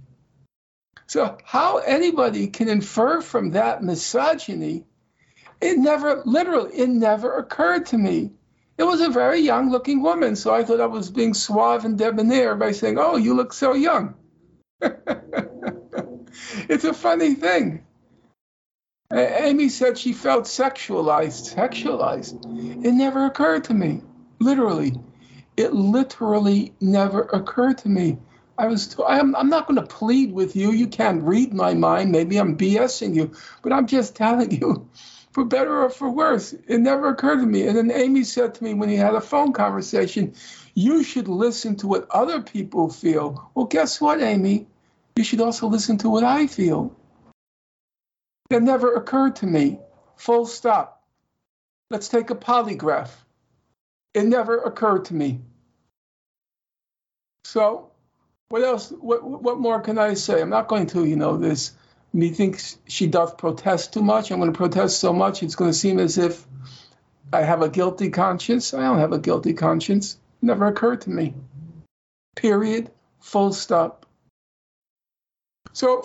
So, how anybody can infer from that misogyny, it never, literally, it never occurred to me. It was a very young looking woman, so I thought I was being suave and debonair by saying, Oh, you look so young. it's a funny thing. Amy said she felt sexualized. Sexualized. It never occurred to me. Literally. It literally never occurred to me. I was, t- I'm, I'm not going to plead with you. You can't read my mind. Maybe I'm BSing you, but I'm just telling you, for better or for worse, it never occurred to me. And then Amy said to me when he had a phone conversation, you should listen to what other people feel. Well, guess what, Amy? You should also listen to what I feel. That never occurred to me. Full stop. Let's take a polygraph. It never occurred to me. So, what else? What what more can I say? I'm not going to, you know, this. Methinks she doth protest too much. I'm going to protest so much it's going to seem as if I have a guilty conscience. I don't have a guilty conscience. It never occurred to me. Period. Full stop. So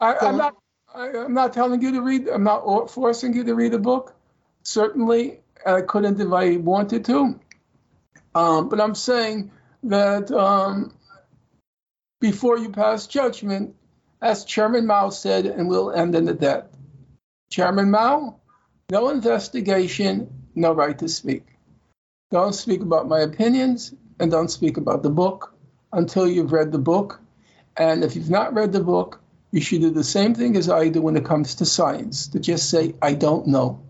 I, I'm not. I, am not telling you to read. I'm not forcing you to read a book. Certainly, I couldn't if I wanted to. Um, but I'm saying that um, before you pass judgment, as Chairman Mao said, and we'll end in the death. Chairman Mao, no investigation, no right to speak. Don't speak about my opinions and don't speak about the book until you've read the book. And if you've not read the book, you should do the same thing as I do when it comes to science, to just say, I don't know.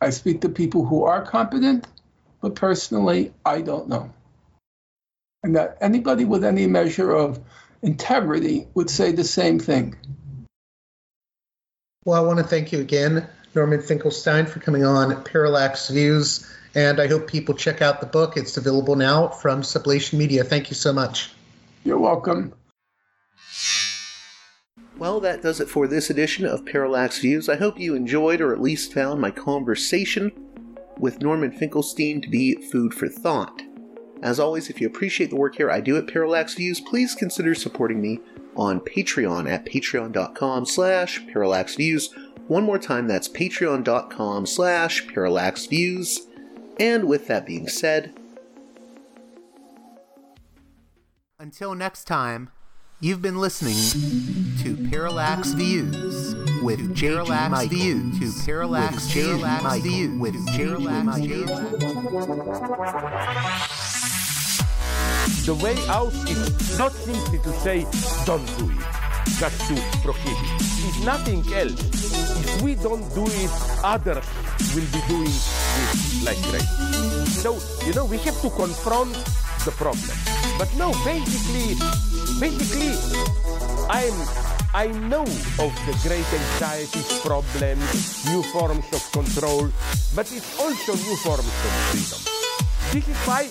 I speak to people who are competent, but personally, I don't know. And that anybody with any measure of integrity would say the same thing. Well, I want to thank you again, Norman Finkelstein, for coming on Parallax Views. And I hope people check out the book. It's available now from Sublation Media. Thank you so much. You're welcome. Well, that does it for this edition of Parallax Views. I hope you enjoyed or at least found my conversation with Norman Finkelstein to be food for thought. As always, if you appreciate the work here I do at Parallax Views, please consider supporting me on Patreon at patreon.com slash parallaxviews. One more time, that's patreon.com slash parallaxviews. And with that being said, until next time, you've been listening to Parallax Views with Parallax Views to Parallax Views with Parallax Views. The way out is not simply to say, don't do it, just to prohibit. It's nothing else. If we don't do it, others will be doing it like crazy. So, you know, we have to confront the problem. But no, basically, basically, I'm I know of the great anxieties, problems, new forms of control, but it's also new forms of freedom. This is why